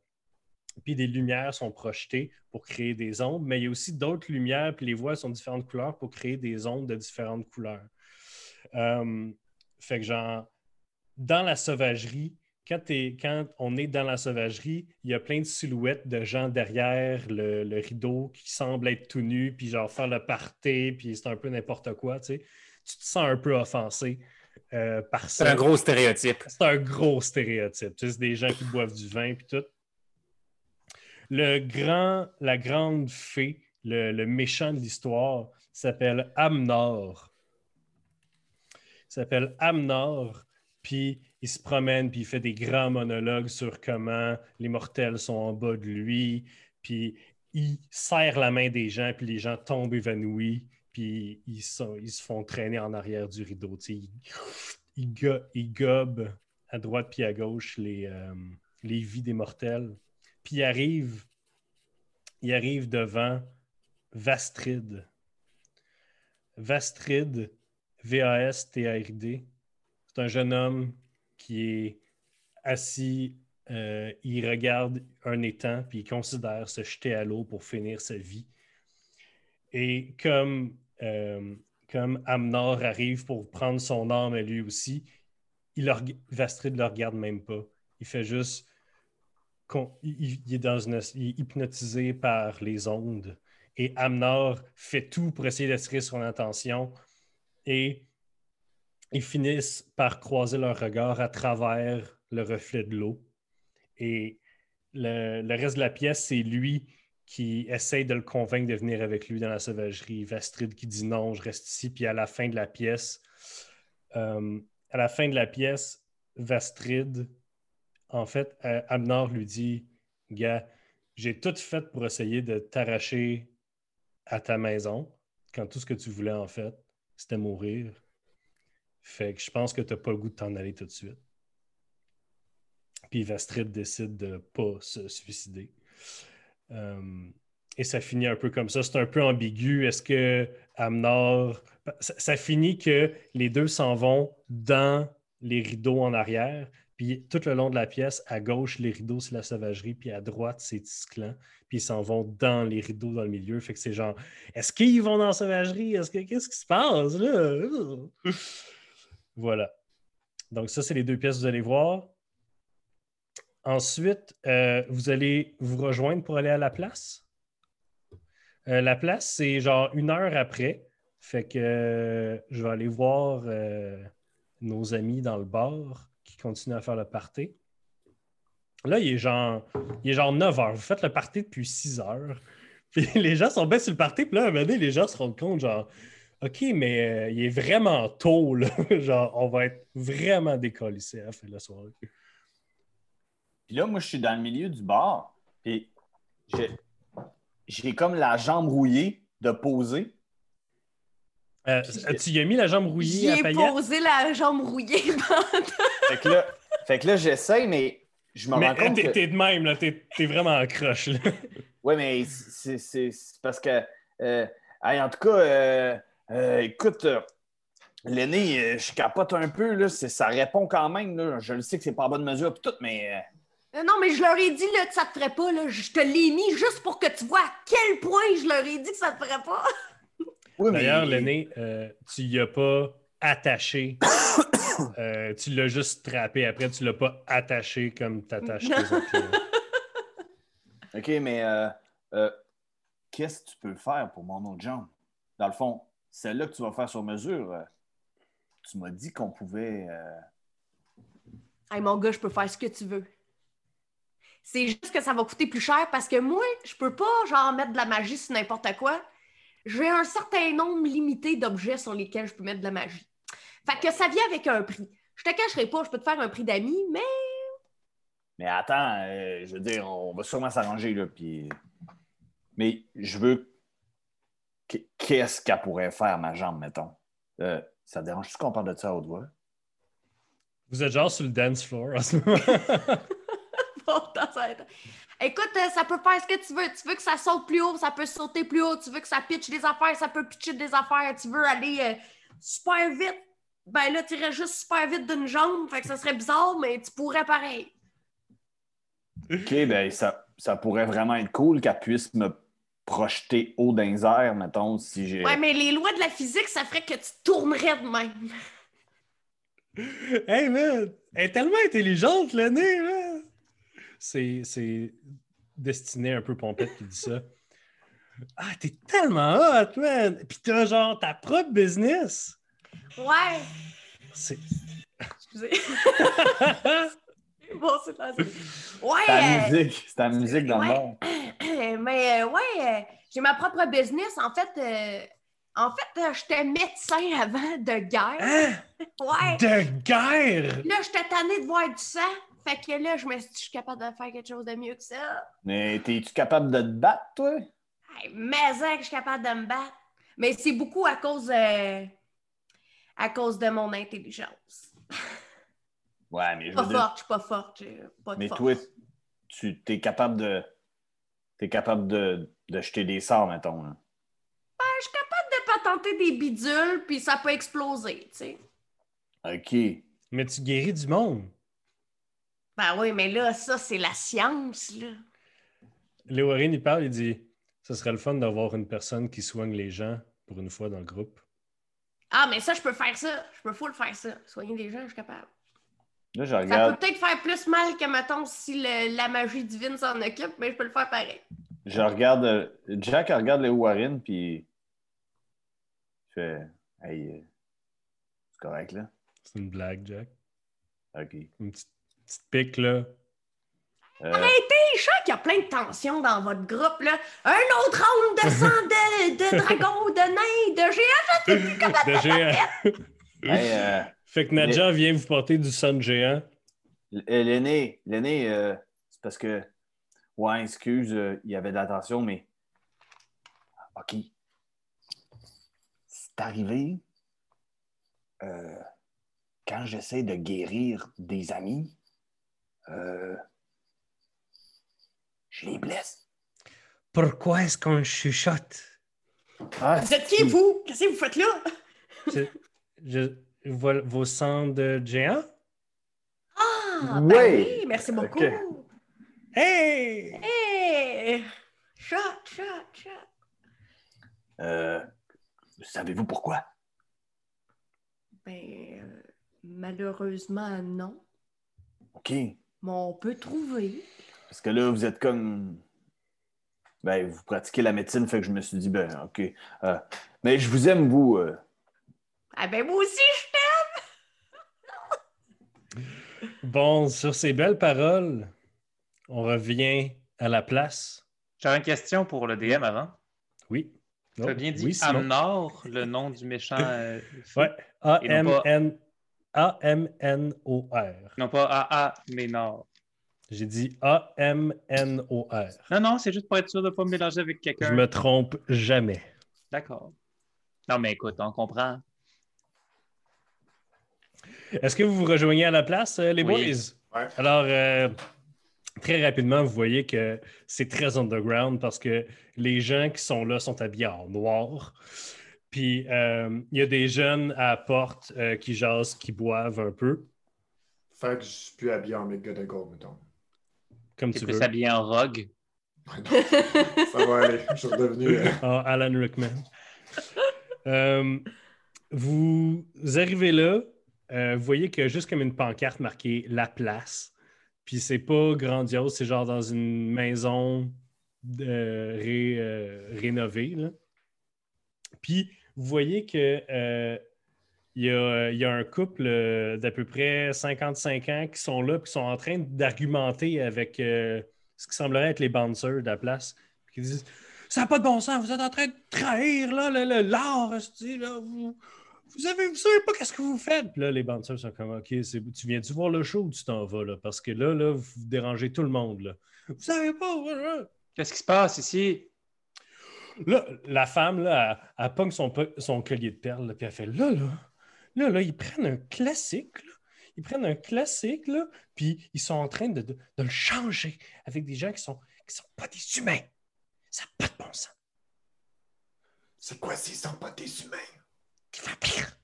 puis des lumières sont projetées pour créer des ombres, mais il y a aussi d'autres lumières, puis les voiles sont de différentes couleurs pour créer des ombres de différentes couleurs. Fait que, genre, dans la sauvagerie, quand, quand on est dans la sauvagerie, il y a plein de silhouettes de gens derrière le, le rideau qui semblent être tout nus, puis genre faire le party, puis c'est un peu n'importe quoi, tu sais. Tu te sens un peu offensé euh, par ça. C'est un gros stéréotype. C'est un gros stéréotype. Tu sais, c'est des gens qui boivent du vin puis tout. Le grand, la grande fée, le, le méchant de l'histoire, s'appelle Amnor. Il s'appelle Amnor, puis il se promène, puis il fait des grands monologues sur comment les mortels sont en bas de lui, puis il serre la main des gens, puis les gens tombent évanouis, puis ils, ils se font traîner en arrière du rideau. ils, go- à droite puis à gauche les, euh, les vies des mortels. Puis il arrive, il arrive devant Vastrid. Vastrid, V-A-S-T-A-R-D. C'est un jeune homme qui est assis, euh, il regarde un étang, puis il considère se jeter à l'eau pour finir sa vie. Et comme, euh, comme Amnor arrive pour prendre son âme à lui aussi, il Vastrid ne le regarde même pas. Il fait juste. il est dans une, il est hypnotisé par les ondes. Et Amnor fait tout pour essayer d'attirer son attention. Et ils finissent par croiser leur regard à travers le reflet de l'eau. Et le, reste de la pièce, c'est lui qui essaye de le convaincre de venir avec lui dans la sauvagerie. Vastrid qui dit non, je reste ici. Puis à la fin de la pièce, euh, à la fin de la pièce, Vastrid, en fait, euh, Amnor lui dit Gars, j'ai tout fait pour essayer de t'arracher à ta maison quand tout ce que tu voulais, en fait, c'était mourir. Fait que je pense que tu n'as pas le goût de t'en aller tout de suite. Puis Vastrid décide de ne pas se suicider. Euh, et ça finit un peu comme ça. C'est un peu ambigu. Est-ce que Amnor. Ça, finit que les deux s'en vont dans les rideaux en arrière. Puis tout le long de la pièce, à gauche, les rideaux, c'est la sauvagerie. Puis à droite, c'est Tisclan. Puis ils s'en vont dans les rideaux dans le milieu. Fait que c'est genre, est-ce qu'ils vont dans la sauvagerie? Est-ce que qu'est-ce qui se passe là? Voilà. Donc ça, c'est les deux pièces que vous allez voir. Ensuite, euh, vous allez vous rejoindre pour aller à la place. Euh, la place, c'est genre une heure après. Fait que euh, je vais aller voir nos amis dans le bar qui continuent à faire le party. Là, il est genre, il est genre 9 heures. Vous faites le party depuis 6 heures. Puis les gens sont bien sur le party. Puis là, à un moment donné, les gens se rendent compte, genre, OK, mais euh, il est vraiment tôt, là. genre, on va être vraiment décollissé à la fin de la soirée. Puis là, moi, je suis dans le milieu du bar. Puis j'ai, j'ai comme la jambe rouillée de poser. Euh, tu y as mis la jambe rouillée J'y à ai paillettes? posé la jambe rouillée. Fait que là, fait que là j'essaye, mais je me Mais rends compte t'es que... t'es de même, là. T'es t'es vraiment en croche, là. Oui, mais c'est, parce que... euh, hey, en tout cas, euh, écoute, euh, l'aîné, euh, je capote un peu. Là, c'est- ça répond quand même. Là. Je le sais que c'est pas en bonne mesure pis tout, mais... euh, Non, mais je leur ai dit là, que ça te ferait pas. Là. Je te l'ai mis juste pour que tu vois à quel point je leur ai dit que ça te ferait pas. oui, mais- D'ailleurs, l'aîné, euh, tu y as pas attaché. Euh, tu l'as juste trappé. Après, tu l'as pas attaché comme t'attaches tes autres. OK, mais euh, euh, qu'est-ce que tu peux faire pour mon autre jambe? Dans le fond, celle-là que tu vas faire sur mesure, euh, tu m'as dit qu'on pouvait... euh, Hey, mon gars, je peux faire ce que tu veux. C'est juste que ça va coûter plus cher parce que moi, je peux pas genre mettre de la magie sur n'importe quoi. J'ai un certain nombre limité d'objets sur lesquels je peux mettre de la magie. Fait que ça vient avec un prix. Je te cacherai pas, je peux te faire un prix d'amis, mais Mais attends, euh, je veux dire, on va sûrement s'arranger, là, puis... Mais je veux... Qu- Qu'est-ce qu'elle pourrait faire, ma jambe, mettons? Euh, ça te dérange-tu qu'on parle de ça à haute voix? Vous êtes genre sur le dance floor en ce moment. Écoute, euh, ça peut faire ce que tu veux. Tu veux que ça saute plus haut, ça peut sauter plus haut. Tu veux que ça pitche des affaires, ça peut pitcher des affaires. Tu veux aller euh, super vite. Ben là, tu irais juste super vite d'une jambe. Fait que ça serait bizarre, mais tu pourrais pareil. OK, ben ça, ça pourrait vraiment être cool qu'elle puisse me projeter haut dans les airs, mettons, si j'ai... Ouais, mais les lois de la physique, ça ferait que tu tournerais de même. hey, man! Elle est tellement intelligente, l'aîné, man! C'est c'est destiné un peu pompette qui dit ça. Ah, t'es tellement hot, man! Puis t'as genre ta propre business! Ouais. C'est. Excusez. bon, c'est facile. Ouais. C'est la euh, musique, c'est la musique dans le monde. Mais euh, ouais, euh, j'ai ma propre business. En fait, euh, en fait, j'étais médecin avant de guerre. Hein? Ouais. De guerre! Là, j'étais tannée de voir du sang. Fait que là, je me suis dit, je suis capable de faire quelque chose de mieux que ça. Mais es-tu capable de te battre, toi? Hey, mais ça que je suis capable de me battre. Mais c'est beaucoup à cause, euh, à cause de mon intelligence. Ouais, mais je Pas veux dire- forte, je suis pas forte. j'ai Pas de Mais force. toi, tu es capable de. T'es capable de, de jeter des sorts, mettons. là. Je suis capable de pas tenter des bidules, puis ça peut exploser, tu sais. OK. Mais tu guéris du monde. Ben oui, mais là, ça, c'est la science, là. Léo Warren, il parle, il dit Ce serait le fun d'avoir une personne qui soigne les gens pour une fois dans le groupe. Ah, mais ça, je peux faire ça. Je peux full faire ça. Soigner des gens, je suis capable. Là, je Ça peut peut-être faire plus mal que, mettons, si le- la magie divine s'en occupe, mais je peux le faire pareil. je regarde. euh, Jack regarde Léo Warren, puis. Il fait. Hey, euh, c'est correct, là? C'est une blague, Jack. OK. Une petite, petite pique, là. Euh, Arrêtez, je sens qu'il y a plein de tensions dans votre groupe, là. Un autre round de sang de, de dragon, de nain, de géant. De géant. hey, euh, Fait que Nadja vient vous porter du son géant. euh, l'aîné, l'aîné, euh, c'est parce que. Ouais, excuse, euh, il y avait de l'attention, mais. OK. C'est arrivé. euh, quand j'essaie de guérir des amis, euh, je les blesse. Pourquoi est-ce qu'on chuchote? Ah, Vous êtes qui, vous? Qu'est-ce que vous faites là? Je, je vos sangs de géant? Ah, Oui. ben oui, merci beaucoup. Hey! Hey! Shot, shot, shot. Euh, Savez-vous pourquoi? Ben, euh, malheureusement, non. OK. Mais on peut trouver. Parce que là, vous êtes comme. Ben, vous pratiquez la médecine, fait que je me suis dit, ben, OK. Euh, mais je vous aime, vous. euh. Ah ben, moi aussi, je Bon, sur ces belles paroles, on revient à la place. J'avais une question pour le DM avant. Oui. Tu as bien dit oui. Amnor, le nom du méchant. euh. Ouais. A-M-N-O-R. Non pas AA, mais Nord. J'ai dit A-M-N-O-R. Non, non, c'est juste pour être sûr de ne pas me mélanger avec Je quelqu'un. me trompe jamais. D'accord. Non, mais écoute, on comprend. Est-ce que vous vous rejoignez à la place, euh, les Oui. boys? Ouais. Alors, euh, très rapidement, vous voyez que c'est très underground parce que les gens qui sont là sont habillés en noir. Puis, euh, il y a des jeunes à la porte euh, qui jasent, qui boivent un peu, Fait que je suis plus habillé en McGonagall, mettons. comme Tu tu peux veux. s'habiller en rogue. Ça va aller. Je suis redevenu. euh, Ah, Alan Rickman. Euh, vous arrivez là, euh, vous voyez qu'il y a juste comme une pancarte marquée La Place. Puis c'est pas grandiose, c'est genre dans une maison euh, euh, rénovée. là. Puis vous voyez que il y, a, un couple d'à peu près 55 ans qui sont là, qui sont en train d'argumenter avec ce qui semblerait être les bouncers de la place. Disent ça n'a pas de bon sens. Vous êtes en train de trahir là, l'art. là. Vous, vous, avez, vous savez pas qu'est-ce que vous faites. Puis là, les bouncers sont comme OK, c'est- tu viens-tu voir le show ou tu t'en vas? Là? Parce que là, là, vous dérangez tout le monde. Là. Vous savez pas. voilà. Qu'est-ce qui se passe ici? Là, la femme, là, elle, elle pogne son, son collier de perles, là, puis elle fait là, là, là, là, ils prennent un classique, là. Ils prennent un classique, là, puis ils sont en train de, de- de le changer avec des gens qui sont, qui sont pas des humains. Ça n'a pas de bon sens. C'est quoi s'ils sont pas des humains? Des vampires.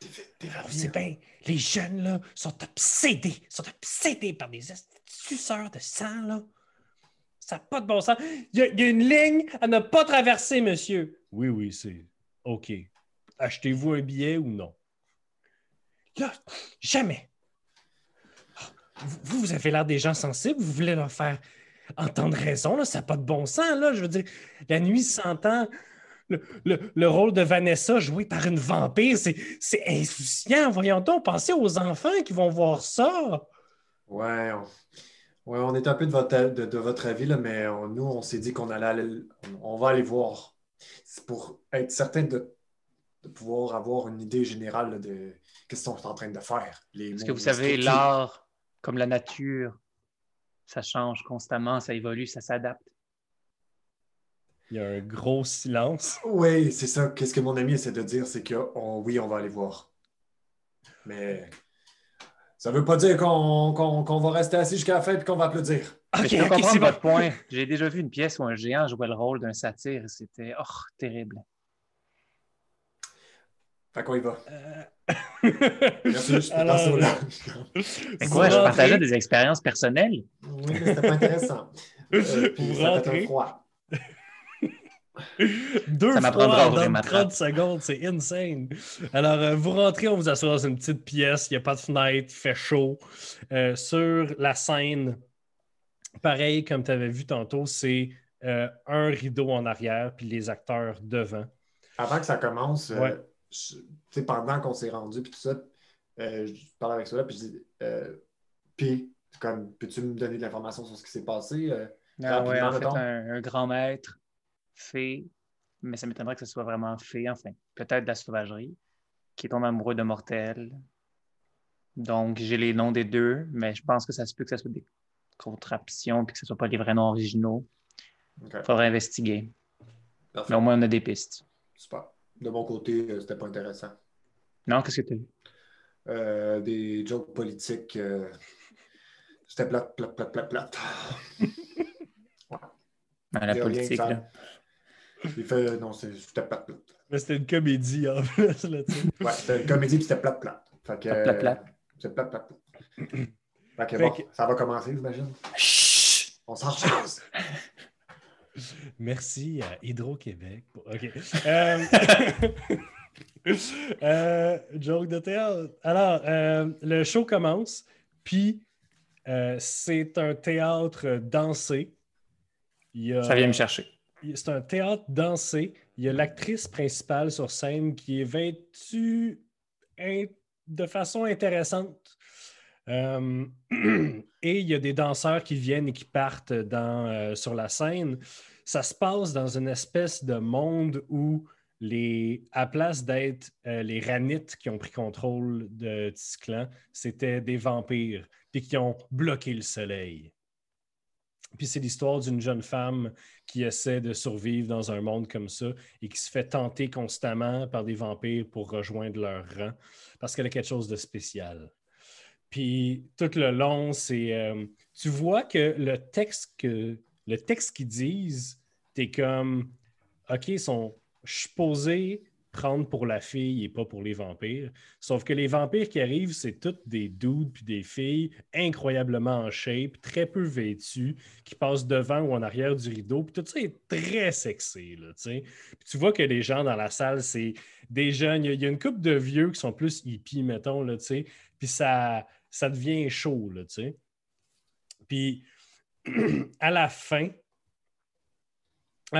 Des, des On vampires. sait bien, les jeunes, là, sont obsédés, sont obsédés par des suceurs de sang, là. Ça n'a pas de bon sens. Il y, a, il y a une ligne à ne pas traverser, monsieur. Oui, oui, c'est OK. Achetez-vous un billet ou non? Là, jamais. Vous, vous avez l'air des gens sensibles, vous voulez leur faire entendre raison, là, ça n'a pas de bon sens, là. Je veux dire, la nuit s'entend. Le, le- le rôle de Vanessa joué par une vampire, c'est, c'est insouciant. Voyons donc, pensez aux enfants qui vont voir ça. Ouais, on... ouais, on est un peu de votre, de, de votre avis, là, mais on- nous, on s'est dit qu'on allait aller, on va aller voir. C'est pour être certain de, de pouvoir avoir une idée générale là, de qu'est-ce qu'ils sont en train de faire. Les Est-ce que vous savez l'art comme la nature, ça change constamment, ça évolue, ça s'adapte. Il y a un gros silence. Oui, c'est ça. Qu'est-ce que mon ami essaie de dire, c'est que on- oui, on va aller voir. Mais ça veut pas dire qu'on qu'on- qu'on va rester assis jusqu'à la fin et qu'on va applaudir. Ok, je peux ok, comprendre c'est bon. votre point. J'ai déjà vu une pièce où un géant jouait le rôle d'un satyre c'était oh, terrible. Fait qu'on y va. Euh, Merci, je Alors, au. Mais quoi, je partageais des expériences personnelles. Oui, mais c'était pas intéressant. Euh, puis Vous ça fait un froid. Deux Ça fois dans ma 30 secondes, c'est insane. Alors, euh, vous rentrez, on vous assoit dans une petite pièce, il n'y a pas de fenêtre, il fait chaud. Euh, sur la scène, pareil comme tu avais vu tantôt, c'est euh, un rideau en arrière, puis les acteurs devant. Avant que ça commence, euh, Ouais. je- tu sais, pendant qu'on s'est rendu, puis tout ça, euh, je parle avec cela, puis je dis, euh, puis, comme, peux-tu me donner de l'information sur ce qui s'est passé? Euh, Ah ouais, en fait, un grand maître, fée, mais ça m'étonnerait que ce soit vraiment fée, enfin, peut-être de la sauvagerie, qui tombe amoureux de mortels. Donc, j'ai les noms des deux, mais je pense que ça se peut que ce soit des contraptions puis que ce ne soit pas les vrais noms originaux. Il faudrait investiguer. parfait. Mais au moins, on a des pistes. Super. De mon côté, euh, c'était pas intéressant. Non, qu'est-ce que tu as vu? Euh, des jokes politiques, euh, c'était plate, plate, plate, plate, plate. Ben, la politique, là. Il fait, non, c'est- c'était plate, plate. Mais c'était une comédie en plus. Là, tu sais. Ouais, c'était une comédie qui c'était plate, plate. Fait que, Plate, plate, plate. euh, C'est plate, plate, plate. Fait que Fait bon, que- ça va commencer, j'imagine. On s'en chasse. Merci à Hydro-Québec. pour- OK. Euh, euh, joke de théâtre. Alors, euh, le show commence, puis euh, c'est un théâtre dansé. Il y a- Ça vient me chercher. C'est un théâtre dansé. Il y a l'actrice principale sur scène qui est vêtue de façon intéressante. Euh, et il y a des danseurs qui viennent et qui partent euh, sur la scène. Ça se passe dans une espèce de monde où, les, à place d'être euh, les ranites qui ont pris contrôle de Tisclan, c'était des vampires, qui ont bloqué le soleil. Puis c'est l'histoire d'une jeune femme qui essaie de survivre dans un monde comme ça et qui se fait tenter constamment par des vampires pour rejoindre leur rang parce qu'elle a quelque chose de spécial. Puis tout le long, c'est. euh, tu vois que le texte que le texte qu'ils disent, t'es comme OK, sont, je suis posé prendre pour la fille et pas pour les vampires. Sauf que les vampires qui arrivent, c'est toutes des dudes puis des filles incroyablement en shape, très peu vêtues, qui passent devant ou en arrière du rideau. Puis tout ça est très sexy, là. Puis tu vois que les gens dans la salle, c'est des jeunes. Il y a, une couple de vieux qui sont plus hippies, mettons, là. Puis ça, ça devient chaud, là, tu sais. Puis à la fin,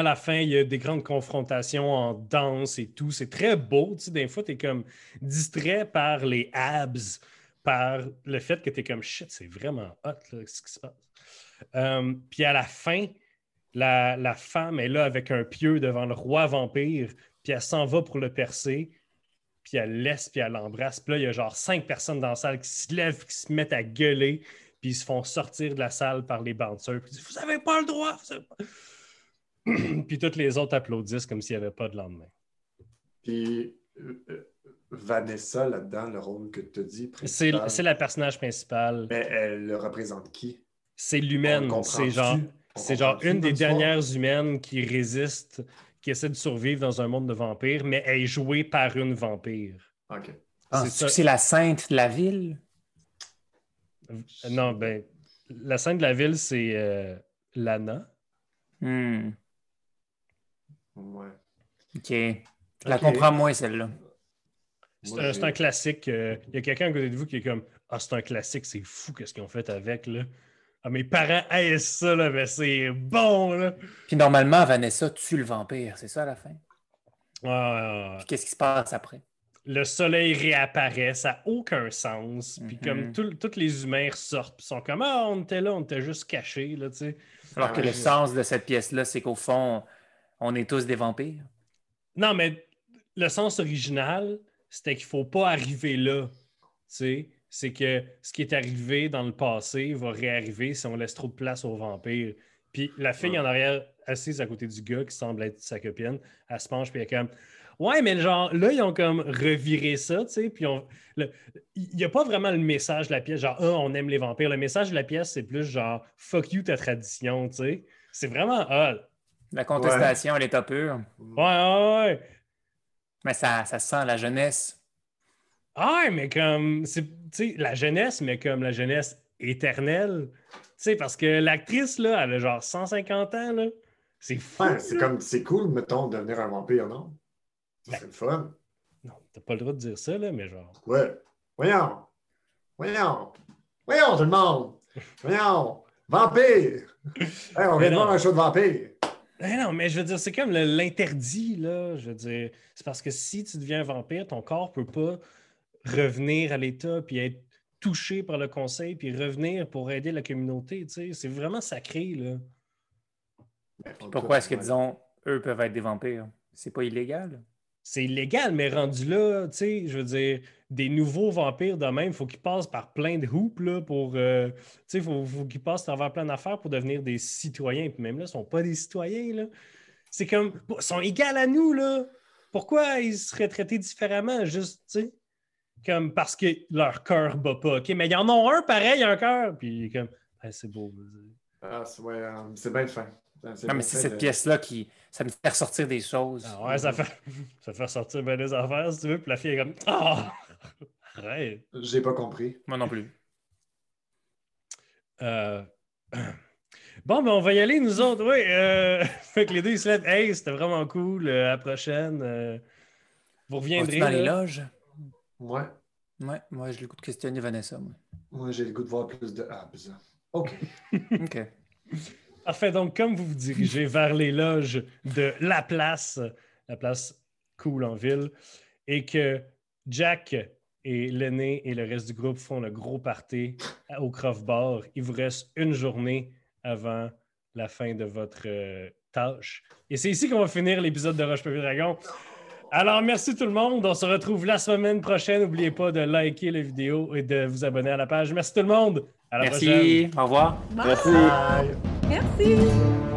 à la fin, il y a des grandes confrontations en danse et tout. C'est très beau. Tu sais, des fois, tu es comme distrait par les abs, par le fait que tu es comme shit, c'est vraiment hot là, ce qui se passe. Euh, puis à la fin, la, femme est là avec un pieu devant le roi vampire, puis elle s'en va pour le percer, puis elle laisse, puis elle l'embrasse. Puis là, il y a genre cinq personnes dans la salle qui se lèvent, qui se mettent à gueuler, puis ils se font sortir de la salle par les bouncers, puis ils disent Vous n'avez pas le droit! vous avez pas- puis toutes les autres applaudissent comme s'il n'y avait pas de lendemain. Puis euh, euh, Vanessa, là-dedans, le rôle que tu as dit, C'est la personnage principale. mais elle le représente qui? C'est l'humaine. C'est genre, c'est genre une des dernières humaines qui résiste, qui essaie de survivre dans un monde de vampires, mais elle est jouée par une vampire. OK. Penses-tu que c'est la sainte de la ville? Non, ben, la scène de la ville, c'est euh, Lana. Hmm, Ouais. OK. Je la comprends moins, celle-là. C'est un, classique. euh, Il y a quelqu'un à côté de vous qui est comme Ah, c'est un classique, c'est fou qu'est-ce qu'ils ont fait avec. Là. Ah, mes parents haïssent ça, là, mais c'est bon. Là. Puis normalement, Vanessa tue le vampire, c'est ça à la fin? Ah, Puis qu'est-ce qui se passe après? le soleil réapparaît, ça n'a aucun sens. Puis Mhm. comme tout- tous les humains ressortent, puis sont comme Ah, on était là, on était juste cachés, là, tu sais. Alors que le je- sens de cette pièce-là, c'est qu'au fond, on est tous des vampires. Non, mais le sens original, c'était qu'il faut pas arriver là. C'est que ce qui est arrivé dans le passé va réarriver si on laisse trop de place aux vampires. Puis la fille Ouais. en arrière, assise à côté du gars qui semble être sa copine, elle se penche, puis elle est comme Ouais, mais genre, là, ils ont comme reviré ça, tu sais, puis on. le- Il n'y a pas vraiment le message de la pièce, genre, ah, on aime les vampires. Le message de la pièce, c'est plus genre, fuck you ta tradition, tu sais. C'est vraiment ah, La contestation, elle est à pure. Ouais, ouais, ouais. Mais ça, ça sent la jeunesse. Ah, mais comme, c'est, tu sais, la jeunesse, mais comme la jeunesse éternelle. Tu sais, parce que l'actrice, là, elle a genre 150 ans, là. C'est fou. Ouais, c'est comme, c'est cool, mettons, de devenir un vampire, non? Ça, C'est le fun. Non, t'as pas le droit de dire ça, là, mais genre. Ouais. Voyons. Voyons. Voyons, tout le monde. Voyons. Vampire. Hey, on Mais vient de voir un show de vampire. Eh non, mais je veux dire, c'est comme l'interdit, là. Je veux dire, c'est parce que si tu deviens un vampire, ton corps peut pas revenir à l'état puis être touché par le conseil puis revenir pour aider la communauté, tu sais. C'est vraiment sacré, là. Pourquoi est-ce que, disons, eux peuvent être des vampires? C'est pas illégal? c'est illégal, mais rendu là, tu sais, je veux dire, des nouveaux vampires de même, il faut qu'ils passent par plein de hoops là, pour. euh, tu sais, il faut, faut qu'ils passent à travers plein d'affaires pour devenir des citoyens. Puis même là, ils ne sont pas des citoyens, là. C'est comme. Ils sont égaux à nous, là. Pourquoi ils seraient traités différemment, juste, tu sais? Comme parce que leur cœur bat pas. OK, mais il y en a un pareil, un cœur. Puis comme, Ah, c'est beau. Ah, c'est ouais, euh, c'est bien fin. Non, bien mais c'est cette de- pièce-là qui. Ça me fait ressortir des choses. Ah ouais, ça fait, ça fait sortir bien des affaires, si tu veux. Puis la fille est comme, ah! Arrête! J'ai pas compris. Moi non plus. Euh, Bon, ben on va y aller, nous autres. Oui. euh, Fait que les deux, ils se lèvent. Hey, c'était vraiment cool. euh, à la prochaine. euh, Vous On reviendrez. dans les loges? Ouais. Ouais, moi j'ai le goût de questionner Vanessa. Moi. Moi, j'ai le goût de voir plus de. Ah, bizarre. OK. OK. Parfait. Donc, comme vous vous dirigez vers les loges de la place, la place cool en ville, et que Jack et l'aîné et le reste du groupe font le gros party au Croft Bar, il vous reste une journée avant la fin de votre euh, tâche. Et c'est ici qu'on va finir l'épisode de Roche Papier Dragon. Alors, merci tout le monde. On se retrouve la semaine prochaine. N'oubliez pas de liker la vidéo et de vous abonner à la page. Merci tout le monde. À la prochaine. Merci. Au revoir. Merci. Bye. merci.